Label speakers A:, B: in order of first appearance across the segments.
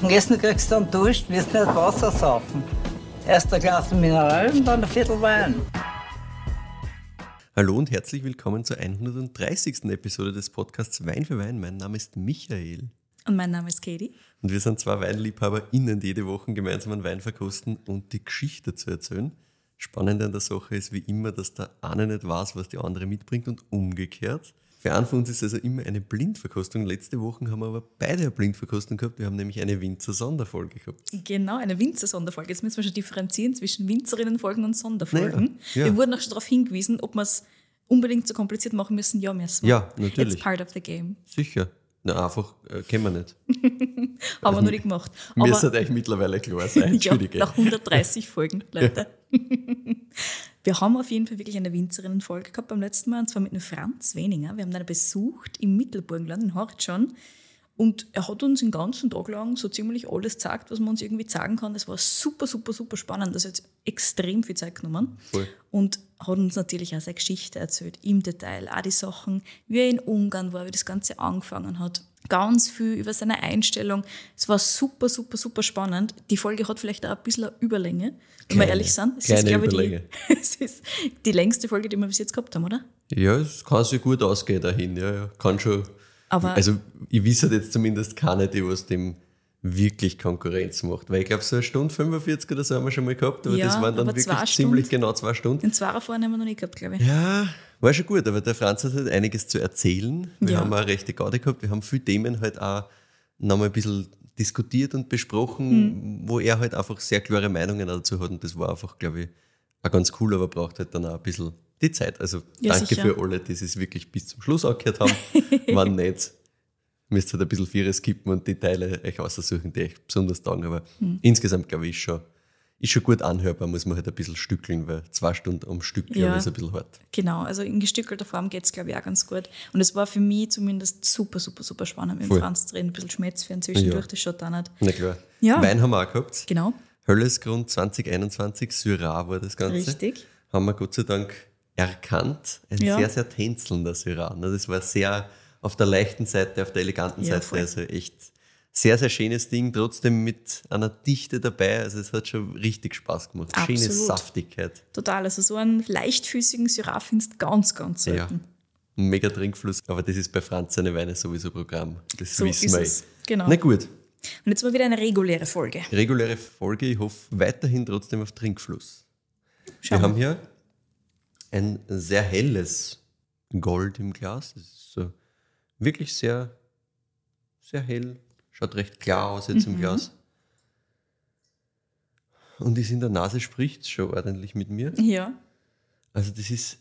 A: Und Essen kriegst du dann Dusch, wirst nicht Wasser saufen. Erst ein Glas Mineral und dann ein Viertel Wein.
B: Hallo und herzlich willkommen zur 130. Episode des Podcasts Wein für Wein. Mein Name ist Michael.
C: Und mein Name ist Katie.
B: Und wir sind zwei WeinliebhaberInnen, die jede Woche gemeinsam einen Wein verkosten und die Geschichte zu erzählen. Spannend an der Sache ist wie immer, dass der eine nicht weiß, was die andere mitbringt und umgekehrt. Für einen von uns ist also immer eine Blindverkostung. Letzte Woche haben wir aber beide eine Blindverkostung gehabt. Wir haben nämlich eine Winzer-Sonderfolge gehabt.
C: Genau, eine Winzer-Sonderfolge. Jetzt müssen wir schon differenzieren zwischen Winzerinnenfolgen und Sonderfolgen.
B: Ja, ja.
C: Wir wurden auch schon darauf hingewiesen, ob wir es unbedingt so kompliziert machen müssen. Ja, müssen wir.
B: Ja, natürlich.
C: It's part of the game.
B: Sicher. Na, einfach äh, kennen wir nicht.
C: Haben wir noch nicht gemacht.
B: Mir sollte euch mittlerweile klar sein.
C: ja, nach 130 Folgen, Leute. Wir haben auf jeden Fall wirklich eine Winzerinnenfolge gehabt beim letzten Mal, und zwar mit dem Franz Weninger. Wir haben ihn besucht im Mittelburgenland, in Hortschan. Und er hat uns den ganzen Tag lang so ziemlich alles gezeigt, was man uns irgendwie zeigen kann. Das war super, super, super spannend. Das hat jetzt extrem viel Zeit genommen.
B: Voll.
C: Und hat uns natürlich auch seine Geschichte erzählt, im Detail. Auch die Sachen, wie er in Ungarn war, wie das Ganze angefangen hat. Ganz viel über seine Einstellung. Es war super, super, super spannend. Die Folge hat vielleicht auch ein bisschen eine Überlänge, wenn wir ehrlich sind. Es ist, glaube
B: Überlänge.
C: die, es ist die längste Folge, die wir bis jetzt gehabt haben, oder?
B: Ja, es kann sich gut ausgehen dahin. Ja, ja. Kann schon.
C: Aber
B: Also, ich wisse jetzt zumindest keine, die was dem wirklich Konkurrenz macht. Weil ich glaube, so eine Stunde 45 oder so haben wir schon mal gehabt, aber
C: Ja,
B: das waren dann wirklich ziemlich
C: Stunden.
B: genau zwei Stunden.
C: den Zwarer vorhin haben wir noch nicht gehabt, glaube ich.
B: Ja, war schon gut, aber der Franz hat halt einiges zu erzählen. Wir
C: Ja.
B: haben auch rechte Garde gehabt. Wir haben viele Themen halt auch nochmal ein bisschen diskutiert und besprochen,
C: Mhm.
B: wo er halt einfach sehr klare Meinungen dazu hat. Und das war einfach, glaube ich, auch ganz cool, aber braucht halt dann auch ein bisschen die Zeit. Also
C: Ja,
B: danke
C: sicher.
B: für alle, die es wirklich bis zum Schluss angehört haben. Wenn nicht, müsst ihr halt ein bisschen Vieres skippen und die Teile euch aussuchen, die euch besonders taugen. Aber
C: Mhm.
B: insgesamt, glaube ich, ist schon, ist schon gut anhörbar, muss man halt ein bisschen stückeln, weil zwei Stunden am Stück, glaube
C: Ja.
B: ich, ist ein bisschen hart.
C: Genau, also in gestückelter Form geht es, glaube ich, auch ganz gut. Und es war für mich zumindest super, super, super spannend, mit
B: Voll.
C: dem Franz zu reden. Ein bisschen Schmerz für zwischendurch,
B: Ja.
C: das schaut auch nicht.
B: Na klar.
C: Ja.
B: Wein haben wir auch gehabt.
C: Genau,
B: Höllesgrund 2021, Syrah war das Ganze.
C: richtig.
B: Haben wir Gott sei Dank erkannt. Ein
C: Ja.
B: sehr, sehr tänzelnder Syrah. Das war sehr auf der leichten Seite, auf der eleganten
C: Ja,
B: Seite.
C: voll.
B: Also echt sehr, sehr schönes Ding. Trotzdem mit einer Dichte dabei. Also es hat schon richtig Spaß gemacht. Schöne
C: Absolut.
B: Saftigkeit.
C: Total. Also so einen leichtfüßigen Syrah findest ganz, ganz
B: Ja.
C: selten.
B: Ein mega Trinkfluss. Aber das ist bei Franz seine Weine sowieso Programm. Das
C: So
B: wissen
C: ist
B: wir.
C: es. Genau.
B: Na gut.
C: Und jetzt mal wieder eine reguläre Folge.
B: Reguläre Folge. Ich hoffe weiterhin trotzdem auf Trinkfluss.
C: Schauen
B: wir haben hier ein sehr helles Gold im Glas. Das ist so wirklich sehr, sehr hell. Schaut recht klar aus jetzt
C: Mhm.
B: im Glas. Und ist in der Nase spricht schon ordentlich mit mir.
C: Ja,
B: Also das ist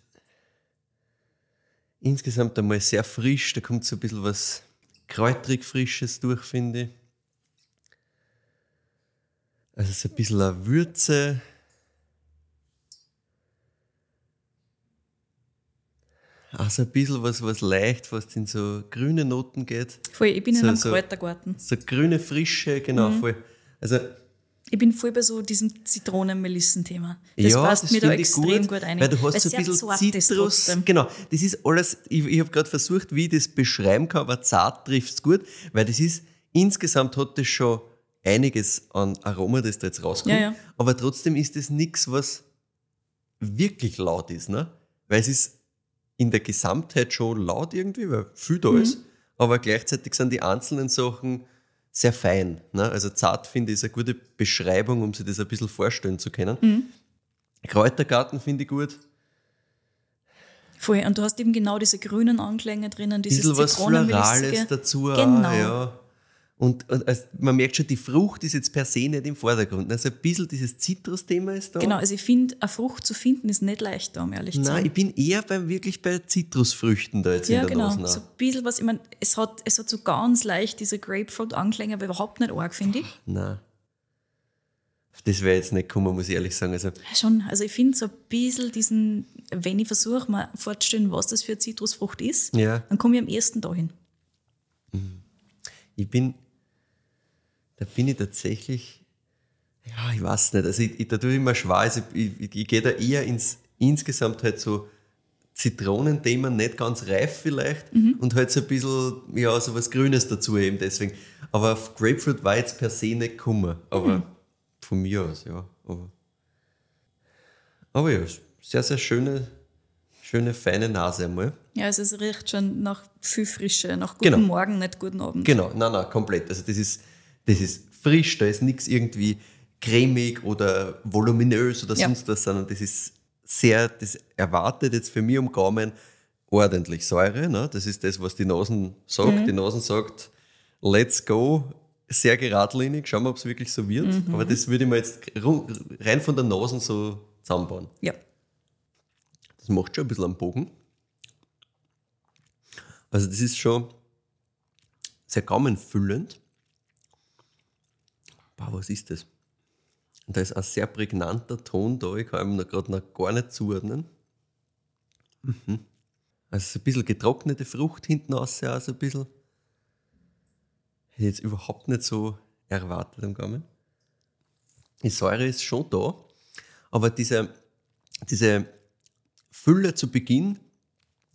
B: insgesamt einmal sehr frisch. Da kommt so ein bisschen was kräutrig Frisches durch, finde ich. Also so ein bisschen eine Würze. Also ein bisschen was, was leicht fast in so grüne Noten geht.
C: voll. Ich bin
B: So-
C: in einem
B: so-
C: Kräutergarten.
B: So grüne Frische, genau,
C: Mhm.
B: voll. Also
C: Ich bin voll bei so diesem Zitronen-Melissen-Thema. Das
B: ja,
C: passt
B: das
C: mir da extrem gut, ein.
B: Weil du hast
C: es
B: so ein bisschen Zitrus. Genau, das ist alles, ich, ich habe gerade versucht, wie ich das beschreiben kann, aber zart trifft es gut, weil das ist, insgesamt hat das schon einiges an Aroma, das da jetzt rauskommt,
C: Ja, ja.
B: aber trotzdem ist das nichts, was wirklich laut ist, ne? Weil es ist in der Gesamtheit schon laut irgendwie, weil viel
C: Mhm.
B: da ist, aber gleichzeitig sind die einzelnen Sachen sehr fein. Ne? Also zart finde ich ist eine gute Beschreibung, um sich das ein bisschen vorstellen zu können.
C: Mhm.
B: Kräutergarten finde ich gut.
C: Voll. Und du hast eben genau diese grünen Anklänge drinnen,
B: Ein
C: dieses
B: bisschen was Florales dazu.
C: Genau.
B: Auch, ja. Und, und also man merkt schon, die Frucht ist jetzt per se nicht im Vordergrund. Also ein bisschen dieses Zitrusthema ist da.
C: Genau, also ich finde, eine Frucht zu finden ist nicht leicht, da, um ehrlich zu
B: Nein,
C: sein.
B: ich bin eher beim, wirklich bei Zitrusfrüchten da jetzt
C: Ja,
B: in der
C: genau.
B: Nase. ne?
C: So ein bisschen was, ich meine, es hat, es hat so ganz leicht diese Grapefruit-Anklänge, aber überhaupt nicht arg, finde ich.
B: Nein. Das wäre jetzt nicht gekommen, muss ich ehrlich sagen. Also,
C: Ja, Schon, also ich finde so ein bisschen diesen, wenn ich versuche mal vorzustellen, was das für eine Zitrusfrucht ist,
B: Ja.
C: dann komme ich am ersten dahin.
B: ich bin, da bin ich tatsächlich, ja, ich weiß nicht, also ich, ich, da tue ich mir schwer, also ich, ich, ich gehe da eher ins, insgesamt halt so Zitronenthema nicht ganz reif vielleicht
C: Mhm.
B: und halt so ein bisschen, ja, so was Grünes dazu eben deswegen. Aber auf Grapefruit war jetzt per se nicht gekommen. Aber
C: Mhm.
B: von mir aus, ja. Aber, aber ja, sehr, sehr schöne, schöne, feine Nase einmal.
C: Ja, also es riecht schon nach viel Frische, nach guten
B: Genau.
C: Morgen, nicht guten Abend.
B: Genau, nein, nein, komplett. Also das ist, das ist frisch, da ist nichts irgendwie cremig oder voluminös oder
C: Ja.
B: sonst was, sondern das ist sehr, das erwartet jetzt für mich am Gaumen ordentlich Säure. Ne? Das ist das, was die Nasen sagt. Die Nasen sagt, let's go, sehr geradlinig, schauen wir, ob es wirklich so wird. Aber das würde ich mir jetzt rein von der Nase so zusammenbauen.
C: Ja.
B: Das macht schon ein bisschen am Bogen. Also das ist schon sehr gaumenfüllend. Boah, was ist das? Und da ist ein sehr prägnanter Ton da, ich kann noch gerade noch gar nicht zuordnen. Mhm. Also so ein bisschen getrocknete Frucht hinten raus, auch so ein bisschen. Hätte ich jetzt überhaupt nicht so erwartet am Gaumen. Die Säure ist schon da, aber diese, diese Fülle zu Beginn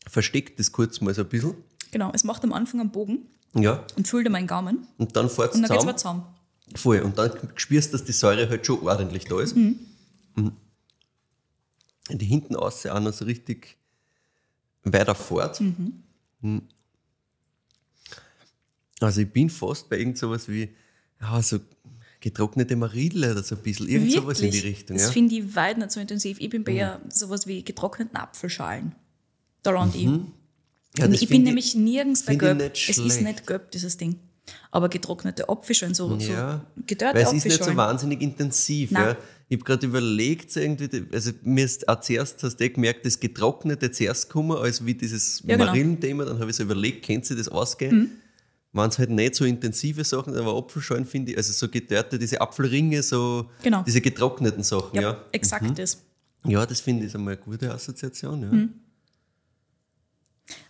B: versteckt das kurz mal so ein bisschen.
C: Genau, es macht am Anfang einen Bogen
B: Ja,
C: und füllt meinen Gaumen
B: und dann fährt es
C: und dann geht es
B: zusammen. Voll. Und dann spürst du, dass die Säure halt schon ordentlich da ist. Mhm. Die hinten außen auch noch so richtig weiter fort. Mhm. Also ich bin fast bei irgend sowas wie, ja, so getrocknete Marille oder so ein bisschen, irgend sowas in die Richtung.
C: Das
B: Ja. Mhm.
C: finde ich weit nicht so intensiv. Ich bin bei eher sowas wie getrockneten Apfelschalen. Da lande ich.
B: Ja,
C: Und ich bin nämlich nirgends bei
B: nicht
C: Es ist nicht gelb, dieses Ding. Aber getrocknete Apfelschalen, so,
B: Ja,
C: so gedörrte
B: weil es ist nicht so wahnsinnig intensiv. Ja. Ich habe gerade überlegt, irgendwie, also mir ist auch zuerst, hast du eh gemerkt, das Getrocknete zuerst kommen, als wie dieses
C: Ja, genau. Mhm.
B: Marillenthema. Dann habe ich so überlegt, kennt sie das ausgehen? Waren es halt nicht so intensive Sachen, aber Apfelschalen finde ich, also so gedörrte, diese Apfelringe, so
C: Genau.
B: diese getrockneten Sachen.
C: ja,
B: Ja, ja.
C: exakt das.
B: das finde ich einmal eine gute Assoziation. Ja.
C: Mhm.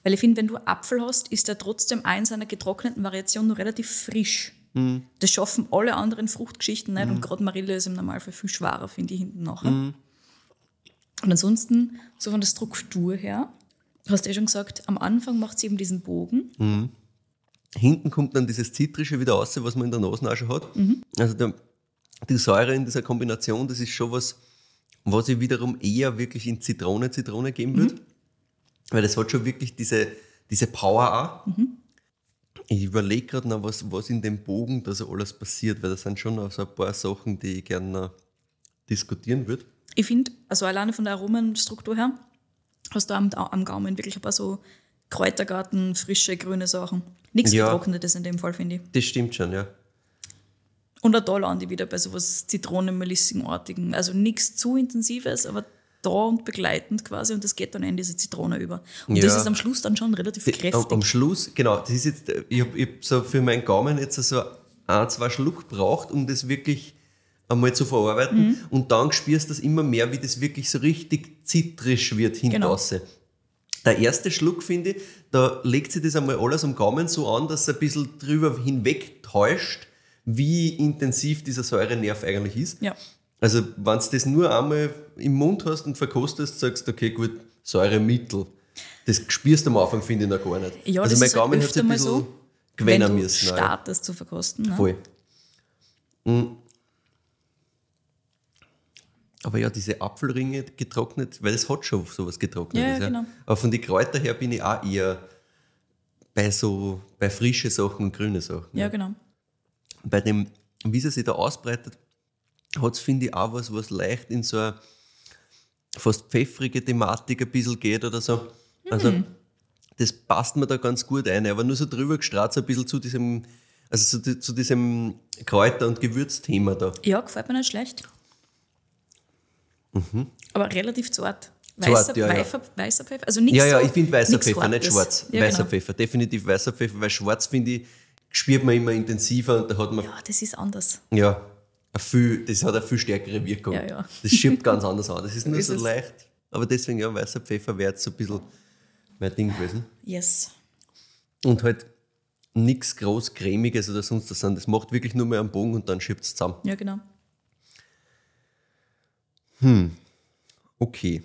C: Weil ich finde, wenn du Apfel hast, ist der trotzdem ein seiner getrockneten Variation noch relativ frisch.
B: Mhm.
C: Das schaffen alle anderen Fruchtgeschichten nicht und gerade Marille ist im Normalfall viel schwerer, finde ich, hinten nachher.
B: Mhm.
C: Und ansonsten, so von der Struktur her, hast du eh schon gesagt, am Anfang macht sie eben diesen Bogen.
B: Hinten kommt dann dieses Zitrische wieder raus, was man in der Nase auch schon hat.
C: Mhm.
B: Also der, die Säure in dieser Kombination, das ist schon was, was ich wiederum eher wirklich in Zitrone, Zitrone geben würde. Weil das hat schon wirklich diese, diese Power auch. Ich überlege gerade noch, was, was in dem Bogen da so alles passiert, weil das sind schon so ein paar Sachen, die ich gerne diskutieren würde.
C: Ich finde, also alleine von der Aromenstruktur her, hast du am, am Gaumen wirklich ein paar so Kräutergarten, frische, grüne Sachen. Nichts
B: Ja.
C: Getrocknetes in dem Fall, finde ich.
B: Das stimmt schon, ja.
C: Und auch da lande ich wieder bei sowas Zitronenmelissenartigen. Also nichts zu intensives, aber da und begleitend quasi und das geht dann in diese Zitrone über. Und das
B: Ja.
C: ist am Schluss dann schon relativ
B: Am,
C: kräftig.
B: am Schluss, genau, das ist jetzt, ich habe hab so für meinen Gaumen jetzt so ein, zwei Schluck braucht, um das wirklich einmal zu verarbeiten.
C: Mhm.
B: Und dann spürst du das immer mehr, wie das wirklich so richtig zitrisch wird hinten
C: Genau.
B: Der erste Schluck, finde ich, da legt sich das einmal alles am Gaumen so an, dass es ein bisschen drüber hinweg täuscht, wie intensiv dieser Säurenerv eigentlich ist.
C: ja.
B: Also, wenn du das nur einmal im Mund hast und verkostest, sagst du, okay, gut, Säuremittel. Das spürst du am Anfang, finde ich, noch gar nicht.
C: Ja,
B: also,
C: das
B: mein
C: ist
B: Gaumen hat sich ein bisschen
C: so, wenn
B: gewinnen
C: du
B: müssen. ja.
C: startest zu verkosten. Ne?
B: Voll. Mhm. Aber ja, diese Apfelringe getrocknet, weil es hat schon sowas Getrocknetes.
C: Ja, ja, genau.
B: Aber von den Kräutern her bin ich auch eher bei so, bei frische Sachen und grüne Sachen.
C: Ja, genau.
B: bei dem, wie sie sich da ausbreitet, hat es, finde ich, auch was, was leicht in so eine fast pfeffrige Thematik ein bisschen geht oder so. Also, das passt mir da ganz gut ein, aber nur so drüber gestrahlt, so ein bisschen zu diesem, also zu, zu diesem Kräuter- und Gewürzthema da.
C: Ja, gefällt mir nicht schlecht. Aber relativ zart.
B: Mhm. Zart,
C: Weißer,
B: ja, ja.
C: weißer, weißer Pfeffer. Also nichts
B: Ja, ja, ich finde weißer Pfeffer, nicht
C: Hartes.
B: schwarz.
C: Ja,
B: weißer
C: genau.
B: Pfeffer, definitiv weißer Pfeffer, weil schwarz, finde ich, spürt man immer intensiver und da hat man
C: Ja, das ist anders.
B: Ja, viel, das hat eine viel stärkere Wirkung.
C: Ja, ja.
B: Das schiebt ganz anders an. Das ist nur so leicht. Aber deswegen, ja, weißer Pfeffer wäre jetzt so ein bisschen mein Ding gewesen.
C: Yes.
B: Und halt nichts groß cremiges oder sonst was. Das macht wirklich nur mehr einen Bogen und dann schiebt es zusammen.
C: Ja, genau.
B: Okay.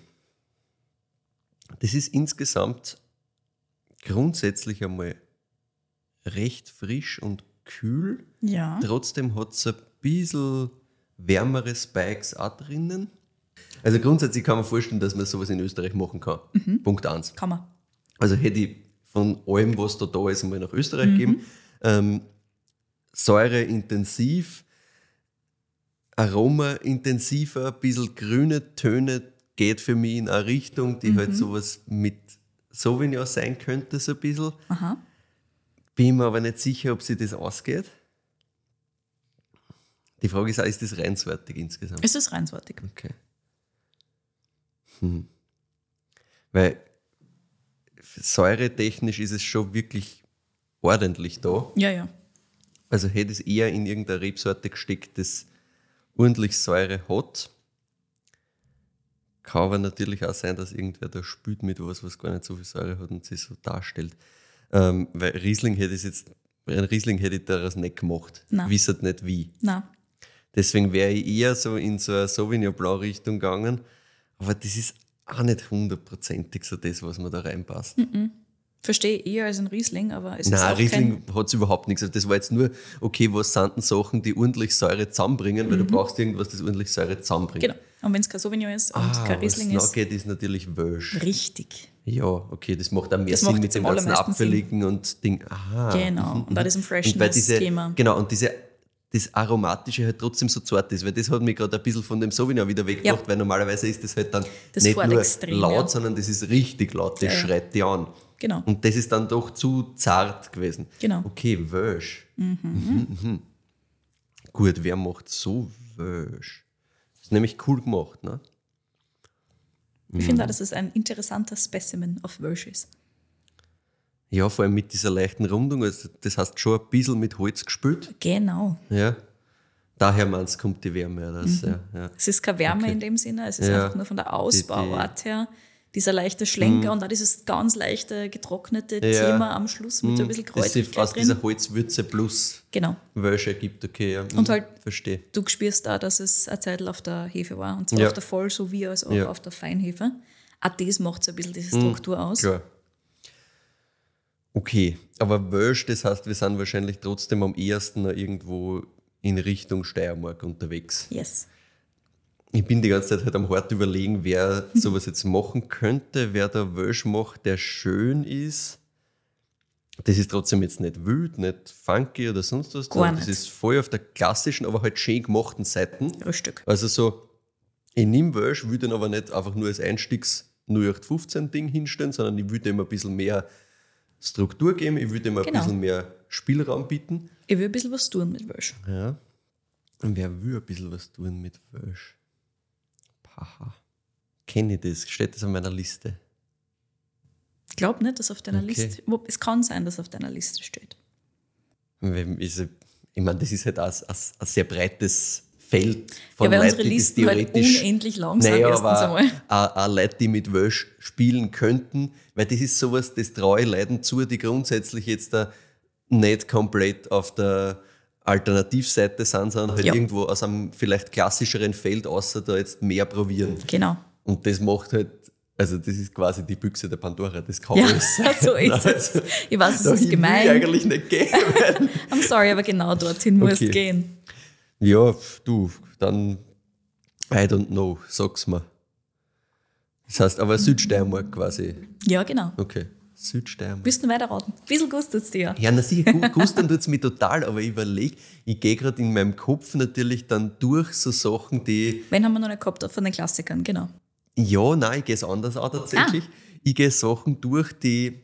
B: Das ist insgesamt grundsätzlich einmal recht frisch und kühl.
C: Ja.
B: Trotzdem hat es ein bisschen wärmere Spikes auch drinnen. Also grundsätzlich kann man vorstellen, dass man sowas in Österreich machen kann. Punkt 1.
C: Kann man.
B: Also hätte ich von allem, was da da ist, mal nach Österreich geben. Ähm, Säure intensiv, Aroma intensiver, ein bisschen grüne Töne geht für mich in eine Richtung, die halt sowas mit Sauvignon sein könnte, so ein bisschen.
C: Aha.
B: Bin mir aber nicht sicher, ob sich das ausgeht. Die Frage ist auch, ist das reinsortig insgesamt?
C: Ist es reinsortig?
B: Okay. Hm. Weil säuretechnisch ist es schon wirklich ordentlich da.
C: Ja, ja.
B: Also hätte es eher in irgendeine Rebsorte gesteckt, das ordentlich Säure hat. Kann aber natürlich auch sein, dass irgendwer da spült mit was, was gar nicht so viel Säure hat und sich so darstellt. Ähm, weil Riesling hätte es jetzt, einem Riesling hätte ich daraus nicht gemacht.
C: Nein.
B: Wisset nicht wie.
C: Na,
B: Deswegen wäre ich eher so in so eine Sauvignon Blanc Richtung gegangen. Aber das ist auch nicht hundertprozentig so das, was mir da reinpasst.
C: verstehe eher als ein Riesling, aber es ist
B: Nein,
C: auch
B: Riesling hat es überhaupt nichts. Also Das war jetzt nur, okay, was sind denn Sachen, die ordentlich Säure zusammenbringen, weil du brauchst irgendwas, das ordentlich Säure zusammenbringt.
C: Mhm. Genau. Und wenn es kein Sauvignon ist und
B: Ah,
C: kein Riesling ist,
B: geht, ist natürlich Wölsch.
C: richtig.
B: Ja, okay, das macht auch mehr
C: Das
B: Sinn mit dem ganzen
C: Sinn.
B: Abfälligen und Ding. Aha.
C: Genau.
B: mhm,
C: Und auch diesem Freshness-Thema.
B: genau, und diese, das Aromatische halt trotzdem so zart ist, weil das hat mich gerade ein bisschen von dem Sauvignon wieder weggebracht,
C: Ja.
B: weil normalerweise ist das halt dann
C: Das
B: nicht nur
C: extrem,
B: laut,
C: ja.
B: sondern das ist richtig laut, das
C: Ja,
B: schreit die an.
C: Genau.
B: Und das ist dann doch zu zart gewesen.
C: Genau.
B: Okay, Wölsch. Mhm. Mhm. Gut, wer macht so Wölsch? Das ist nämlich cool gemacht, ne?
C: Ich
B: Mhm.
C: finde auch, dass es ein interessanter Specimen of Welsh ist.
B: Ja, vor allem mit dieser leichten Rundung. Also das heißt schon ein bisschen mit Holz gespült.
C: Genau.
B: Ja. Daher meinst du, kommt die Wärme raus. Ja, ja.
C: Es ist keine Wärme
B: Okay.
C: in dem Sinne, es ist
B: Ja.
C: einfach nur von der Ausbauart her dieser leichte Schlenker und auch dieses ganz leichte getrocknete
B: Mhm.
C: Thema am Schluss mit so ein bisschen
B: Das sich
C: Kräutrigkeit
B: aus dieser
C: drin.
B: Holzwürze plus
C: Genau.
B: Wölsch ergibt, okay. Ja.
C: Und
B: Mhm,
C: halt-
B: Verstehe.
C: Du spürst da, dass es eine Zeit auf der Hefe war. Und zwar auf der Voll- sowie als auch auf der Feinhefe. Auch das macht so ein bisschen diese Struktur aus.
B: Klar. Okay, aber Wölsch, das heißt, wir sind wahrscheinlich trotzdem am ehesten noch irgendwo in Richtung Steiermark unterwegs.
C: Yes.
B: Ich bin die ganze Zeit halt am hart überlegen, wer sowas jetzt machen könnte, wer da Wölsch macht, der schön ist. Das ist trotzdem jetzt nicht wild, nicht funky oder sonst was.
C: Gar
B: sondern Das
C: nicht.
B: ist voll auf der klassischen, aber halt schön gemachten Seiten.
C: Rüststück.
B: Also so, ich nehme Wölsch, will den aber nicht einfach nur als Einstiegs 0815-Ding hinstellen, sondern ich will dem ein bisschen mehr Struktur geben, ich will dem ein
C: Genau.
B: bisschen mehr Spielraum bieten.
C: Ich will ein bisschen was tun mit Welsh.
B: Ja. Und wer will ein bisschen was tun mit Wölsch? Paha. Kenne ich das? Steht das auf meiner Liste?
C: Ich glaube nicht, dass auf deiner
B: Okay.
C: Liste. Es kann sein, dass auf deiner Liste steht.
B: Ich meine, das ist halt ein, ein, ein sehr breites Feld von
C: Ja, weil
B: Leuten,
C: unsere
B: die das
C: Listen halt
B: theoretisch
C: unendlich lang sind,
B: naja,
C: erstens
B: aber
C: einmal.
B: auch, auch Leute, die mit Wölsch spielen könnten, weil das ist sowas, das traue ich Leuten zu, die grundsätzlich jetzt da nicht komplett auf der Alternativseite sind, sondern halt
C: Ja.
B: irgendwo aus einem vielleicht klassischeren Feld außer da jetzt mehr probieren.
C: Genau.
B: Und das macht halt, also das ist quasi die Büchse der Pandora, das kann
C: Ja,
B: alles sein.
C: so ist es.
B: Also,
C: Ich weiß, es ist
B: will ich
C: gemein.
B: eigentlich nicht gehen.
C: I'm sorry, aber genau dorthin musst
B: Okay.
C: du gehen.
B: Ja, du, dann, I don't know, sag's mir. Das heißt aber Südsteiermark quasi.
C: Ja, genau.
B: Okay, Südsteiermark.
C: Willst du weiterraten? Ein bisschen gustet es dir.
B: Ja, na sicher, gu- gustern tut's mich total, aber ich überlege, ich gehe gerade in meinem Kopf natürlich dann durch so Sachen, die,
C: Wenn haben wir noch nicht gehabt von den Klassikern, genau.
B: ja, nein, ich gehe es anders auch tatsächlich. Ich gehe Sachen durch, die,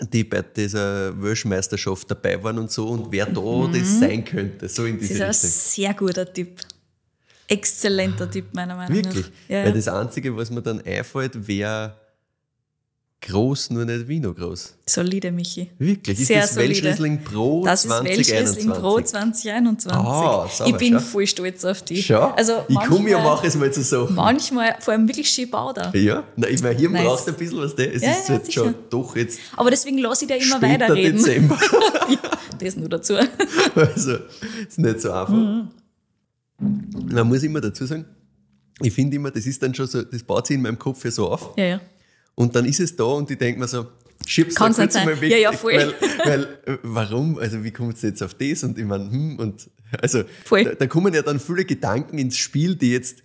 B: die bei dieser Weltmeisterschaft dabei waren und so und wer da das sein könnte, so in
C: Das
B: diese
C: ist ein
B: Richtung.
C: sehr guter Tipp. Exzellenter Tipp, meiner Meinung
B: Wirklich?
C: nach. Ja,
B: Weil das Einzige, was mir dann einfällt, wäre groß, nur nicht Vino groß.
C: Solide, Michi.
B: Wirklich? Ist
C: Sehr
B: das
C: solide.
B: Welschriesling Pro
C: Das ist
B: 2021?
C: Welschriesling Pro 2021.
B: Ah, sauber,
C: ich bin
B: schau.
C: voll stolz auf dich.
B: Schau,
C: Also
B: ich komme ja, mache es mal zu Sachen.
C: Manchmal, vor allem wirklich schön Bauder.
B: Ja, na, ich meine, hier
C: Nice.
B: braucht ein bisschen was, der. Es
C: Ja,
B: ist
C: ja,
B: jetzt
C: sicher.
B: schon doch jetzt
C: Aber deswegen lasse ich dir immer weiterreden.
B: Dezember.
C: Das nur dazu.
B: also, ist nicht so einfach.
C: Mhm.
B: Man muss immer dazu sagen, ich finde immer, das ist dann schon so, das baut sich in meinem Kopf ja so auf.
C: Ja, ja.
B: Und dann ist es da und ich denke mir so, schieb's
C: Kann's
B: da
C: nicht
B: kurz mal weg.
C: Ja, ja, voll.
B: Weil, weil, warum? Also wie kommt es jetzt auf das? Und ich meine, hm, und also
C: Voll.
B: da, da kommen ja dann viele Gedanken ins Spiel, die jetzt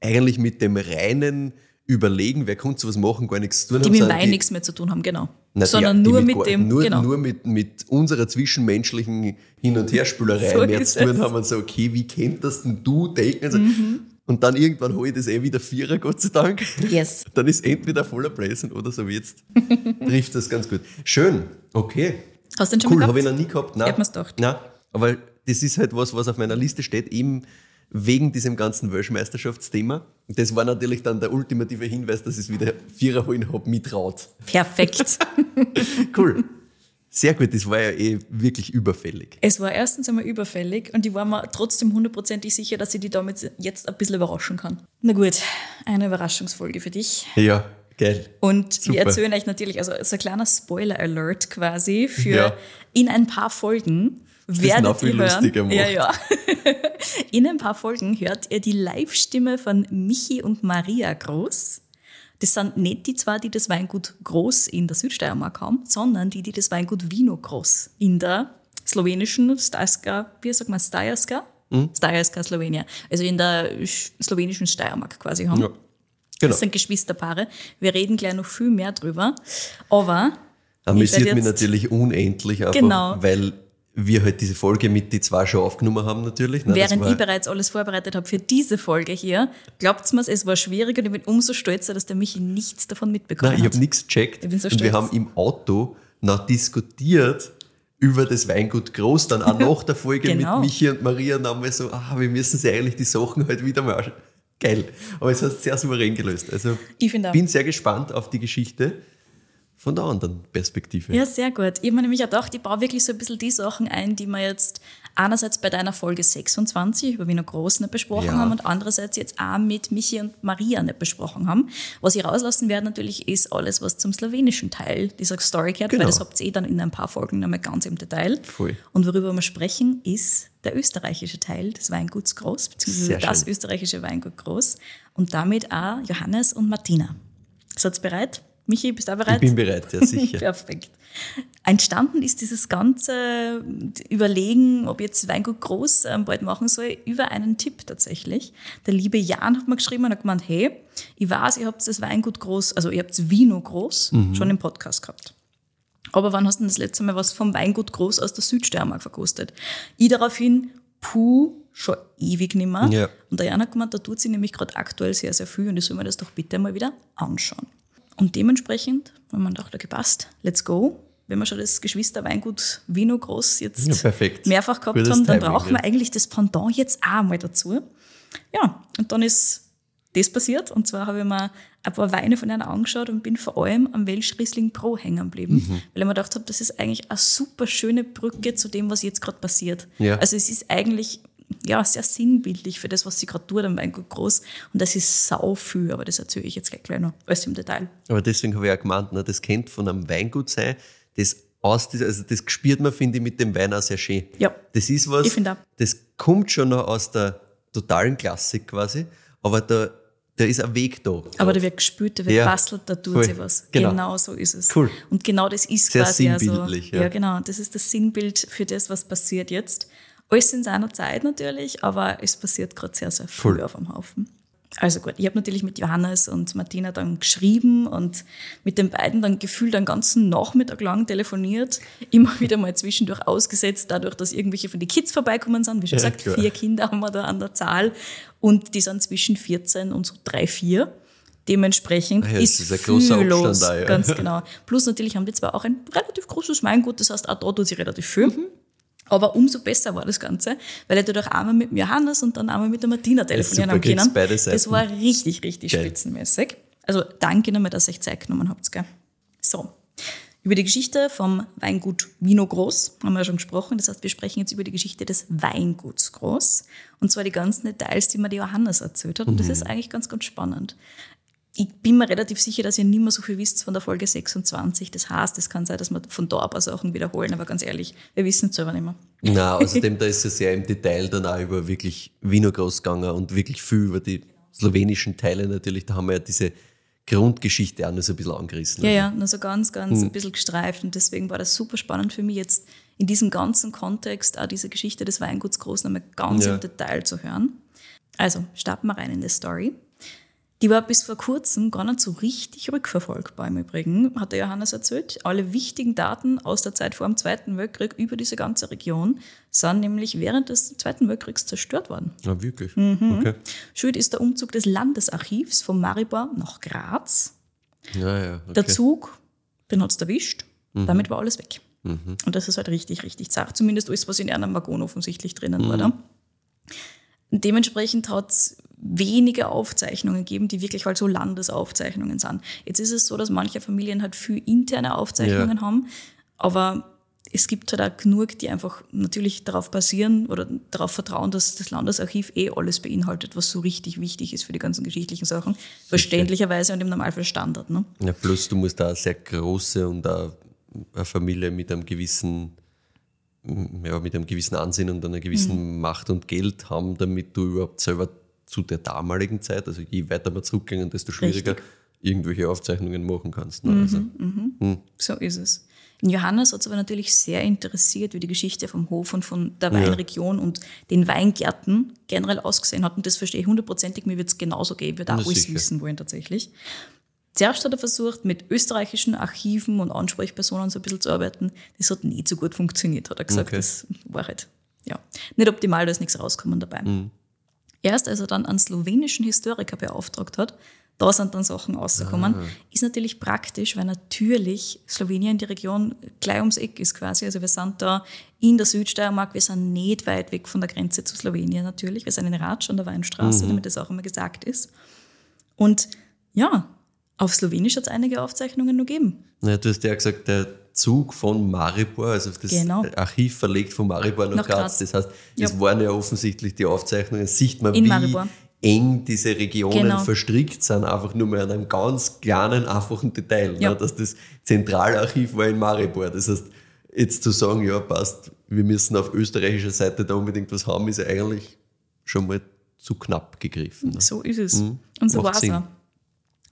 B: eigentlich mit dem reinen Überlegen, wer konnte sowas machen, gar nichts zu tun
C: Die
B: haben.
C: mit dem
B: sondern
C: Wein nichts mehr zu tun haben, genau.
B: na,
C: Sondern
B: die- die
C: nur mit
B: gar-
C: dem,
B: nur,
C: genau.
B: nur mit, mit unserer zwischenmenschlichen Hin- und Herspülerei
C: So
B: mehr zu tun haben und so, okay, wie kennt das denn du denken? Also,
C: Mhm.
B: Und dann irgendwann hole ich das eh wieder Vierer, Gott sei Dank.
C: Yes.
B: Dann ist entweder voller Bläsen oder so wie jetzt. Trifft das ganz gut. Schön, okay.
C: Hast du den schon
B: Cool,
C: mal
B: habe ich noch nie gehabt. Nein.
C: Ich hab mir's gedacht.
B: Nein, aber das ist halt was, was auf meiner Liste steht, eben wegen diesem ganzen Weltmeisterschaftsthema. Das war natürlich dann der ultimative Hinweis, dass ich es wieder Vierer holen habe, mitraut.
C: Perfekt.
B: Cool. Sehr gut, das war ja eh wirklich überfällig.
C: es war erstens einmal überfällig und ich war mir trotzdem hundertprozentig sicher, dass ich die damit jetzt ein bisschen überraschen kann. Na gut, eine Überraschungsfolge für dich.
B: Ja, geil.
C: Und
B: Super.
C: wir erzählen euch natürlich, also so ein kleiner Spoiler-Alert quasi für
B: Ja.
C: in ein paar Folgen werdet ihr hören. Ja, ja. In ein paar Folgen hört ihr die Live-Stimme von Michi und Maria Groß. Das sind nicht die zwei, die das Weingut Groß in der Südsteiermark haben, sondern die, die das Weingut Vino Groß in der slowenischen Stajerska, wie sagt man, Stajerska?
B: Hm?
C: Stajerska, Slowenien. Also in der sch- slowenischen Steiermark quasi haben.
B: Ja. Genau.
C: Das sind Geschwisterpaare. Wir reden gleich noch viel mehr drüber. Aber
B: Amüsiert mich natürlich unendlich, einfach,
C: Genau.
B: weil wir halt diese Folge mit die zwei schon aufgenommen haben natürlich. ne? Das
C: Während ich bereits alles vorbereitet habe für diese Folge hier, glaubt mir, es war schwierig und ich bin umso stolzer, dass der Michi nichts davon mitbekommen
B: Nein, ich habe nichts gecheckt.
C: Ich bin so
B: und wir
C: stolz.
B: haben im Auto noch diskutiert über das Weingut Groß, dann auch nach der Folge
C: Genau.
B: mit Michi und Maria nochmal so, ah, wir müssen sie eigentlich die Sachen halt wieder mal anschauen. Geil. Aber es hat sehr souverän gelöst. Also
C: Ich
B: bin sehr gespannt auf die Geschichte von der anderen Perspektive.
C: Ja, sehr gut. Ich habe nämlich auch gedacht, ich baue wirklich so ein bisschen die Sachen ein, die wir jetzt einerseits bei deiner Folge 26 über Wiener Groß nicht besprochen
B: Ja.
C: haben und andererseits jetzt auch mit Michi und Maria nicht besprochen haben. Was ich rauslassen werde natürlich ist alles, was zum slowenischen Teil dieser Story gehört,
B: Genau.
C: weil das habt ihr eh dann in ein paar Folgen nochmal ganz im Detail.
B: Voll.
C: Und worüber wir sprechen, ist der österreichische Teil des Weinguts Groß, beziehungsweise das österreichische Weingut Groß und damit auch Johannes und Martina. Seid ihr bereit? Michi, bist du bereit?
B: Ich bin bereit, ja sicher.
C: Perfekt. Entstanden ist dieses ganze Überlegen, ob jetzt Weingut Groß ähm, bald machen soll, über einen Tipp tatsächlich. Der liebe Jan hat mir geschrieben und hat gemeint, hey, ich weiß, ihr habt das Weingut Groß, also ihr habt Vino Groß
B: Mhm.
C: schon im Podcast gehabt. Aber wann hast du denn das letzte Mal was vom Weingut Groß aus der Südsteiermark verkostet? Ich daraufhin, puh, schon ewig nimmer.
B: Ja.
C: Und der Jan hat gemeint, da tut sie nämlich gerade aktuell sehr, sehr viel und ich soll mir das doch bitte mal wieder anschauen. Und dementsprechend, wenn man dachte, okay, passt, let's go. Wenn wir schon das Geschwisterweingut Vino Groß jetzt
B: Ja,
C: mehrfach gehabt
B: Gutes
C: haben, dann
B: Timing,
C: brauchen wir
B: ja.
C: eigentlich das Pendant jetzt auch mal dazu. Ja, und dann ist das passiert. Und zwar habe ich mir ein paar Weine von einer angeschaut und bin vor allem am Welsch Riesling Pro hängen geblieben,
B: Mhm.
C: weil ich mir gedacht habe, das ist eigentlich eine super schöne Brücke zu dem, was jetzt gerade passiert.
B: Ja.
C: Also es ist eigentlich ja, sehr sinnbildlich für das, was sie gerade tut am Weingut Groß. Und das ist sau viel, aber das erzähle ich jetzt gleich, gleich noch, alles im Detail.
B: Aber deswegen habe ich auch gemeint, ne, das kennt von einem Weingut sein, das aus dieser, also das spürt man, finde ich, mit dem Wein auch sehr schön.
C: Ja.
B: Das ist was,
C: Ich auch.
B: das kommt schon noch aus der totalen Klassik quasi, aber da, da ist ein Weg da.
C: Aber da wird gespürt, da wird
B: Ja,
C: bastelt, da tut
B: voll.
C: sie was.
B: Genau.
C: Genau. so ist es.
B: Cool.
C: Und genau das ist
B: Sehr
C: quasi also,
B: sinnbildlich, ja.
C: ja. genau, das ist das Sinnbild für das, was passiert jetzt. Alles in seiner Zeit natürlich, aber es passiert gerade sehr, sehr früh
B: Voll.
C: auf dem Haufen. Also gut, ich habe natürlich mit Johannes und Martina dann geschrieben und mit den beiden dann gefühlt einen ganzen Nachmittag lang telefoniert, immer wieder mal zwischendurch ausgesetzt, dadurch, dass irgendwelche von den Kids vorbeikommen sind. Wie schon
B: Ja,
C: gesagt,
B: klar.
C: vier Kinder haben wir da an der Zahl und die sind zwischen 14 und so drei, vier. Dementsprechend
B: ja, das
C: ist,
B: ist ein großer
C: viel los,
B: da, ja.
C: ganz genau. Plus natürlich haben die zwar auch ein relativ großes Weingut, das heißt auch da tut sie relativ viel.
B: Mhm.
C: Aber umso besser war das Ganze, weil ich dadurch einmal mit dem Johannes und dann einmal mit der Martina telefonieren
B: kriegst
C: können. Das war richtig, richtig
B: Geil.
C: spitzenmäßig. Also danke nochmal, dass ihr euch Zeit genommen habt. Gell? So, über die Geschichte vom Weingut Vino Groß haben wir ja schon gesprochen. Das heißt, wir sprechen jetzt über die Geschichte des Weinguts Groß. Und zwar die ganzen Details, die mir der Johannes erzählt hat. Und
B: Mhm.
C: das ist eigentlich ganz, ganz spannend. Ich bin mir relativ sicher, dass ihr nicht mehr so viel wisst von der Folge 26. Das heißt, es kann sein, dass wir von da ein paar Sachen wiederholen, aber ganz ehrlich, wir wissen es selber nicht mehr.
B: Na, außerdem, da ist es sehr im Detail dann auch über wirklich Wiener groß gegangen und wirklich viel über die slowenischen Teile natürlich. Da haben wir ja diese Grundgeschichte auch nur so ein bisschen angerissen.
C: Ja, ja, nur so ganz, ganz ein bisschen gestreift. Und deswegen war das super spannend für mich jetzt in diesem ganzen Kontext auch diese Geschichte des Weinguts Groß nochmal ganz
B: Ja.
C: im Detail zu hören. Also, starten wir rein in die Story. Die war bis vor kurzem gar nicht so richtig rückverfolgbar im Übrigen, hat der Johannes erzählt. Alle wichtigen Daten aus der Zeit vor dem Zweiten Weltkrieg über diese ganze Region sind nämlich während des Zweiten Weltkriegs zerstört worden.
B: Ah, wirklich?
C: Mhm.
B: Okay.
C: Schuld ist der Umzug des Landesarchivs von Maribor nach Graz.
B: Ja, ja. Okay.
C: Der Zug, den hat es erwischt, damit war alles weg. Und das ist halt richtig, richtig zart. Zumindest alles, was in einem Waggon offensichtlich drinnen war. Da. Dementsprechend hat es wenige Aufzeichnungen gegeben, die wirklich halt so Landesaufzeichnungen sind. Jetzt ist es so, dass manche Familien halt viel interne Aufzeichnungen
B: Ja.
C: haben, aber es gibt halt auch genug, die einfach natürlich darauf basieren oder darauf vertrauen, dass das Landesarchiv eh alles beinhaltet, was so richtig wichtig ist für die ganzen geschichtlichen Sachen. Verständlicherweise und im Normalfall Standard. Ne?
B: Ja, plus du musst da eine sehr große und eine Familie mit einem gewissen, ja, mit einem gewissen Ansehen und einer gewissen
C: Mhm.
B: Macht und Geld haben, damit du überhaupt selber zu der damaligen Zeit, also je weiter wir zurückgehen, desto schwieriger
C: Richtig.
B: irgendwelche Aufzeichnungen machen kannst. Ne? Also,
C: So ist es. Johannes hat es aber natürlich sehr interessiert, wie die Geschichte vom Hof und von der Weinregion und den Weingärten generell ausgesehen hat. Und das verstehe ich hundertprozentig. Mir wird es genauso gehen. Ich würde auch alles
B: sicher.
C: wissen wollen tatsächlich. Zuerst hat er versucht, mit österreichischen Archiven und Ansprechpersonen so ein bisschen zu arbeiten. Das hat nicht so gut funktioniert, hat er gesagt.
B: Okay.
C: Das war halt ja, nicht optimal, da ist nichts rausgekommen dabei. Erst als er dann einen slowenischen Historiker beauftragt hat, da sind dann Sachen rausgekommen. Ist natürlich praktisch, weil natürlich Slowenien die Region gleich ums Eck ist quasi. Also wir sind da in der Südsteiermark, wir sind nicht weit weg von der Grenze zu Slowenien natürlich. Wir sind in Ratsch an der Weinstraße, damit das auch immer gesagt ist. Und ja, auf Slowenisch hat es einige Aufzeichnungen noch gegeben.
B: Ja, du hast ja gesagt, der Zug von Maribor, also das
C: Genau.
B: Archiv verlegt von Maribor nach,
C: Nach
B: Graz.
C: Graz.
B: Das heißt,
C: Ja.
B: waren ja offensichtlich die Aufzeichnungen. Sieht man,
C: In
B: wie
C: Maribor.
B: eng diese Regionen
C: Genau.
B: verstrickt sind, einfach nur mal an einem ganz kleinen, einfachen Detail.
C: Ja.
B: Ne? Dass das Zentralarchiv war in Maribor. Das heißt, jetzt zu sagen, ja, passt, wir müssen auf österreichischer Seite da unbedingt was haben, ist ja eigentlich schon mal zu knapp gegriffen. Ne?
C: So ist es. Und so war es auch.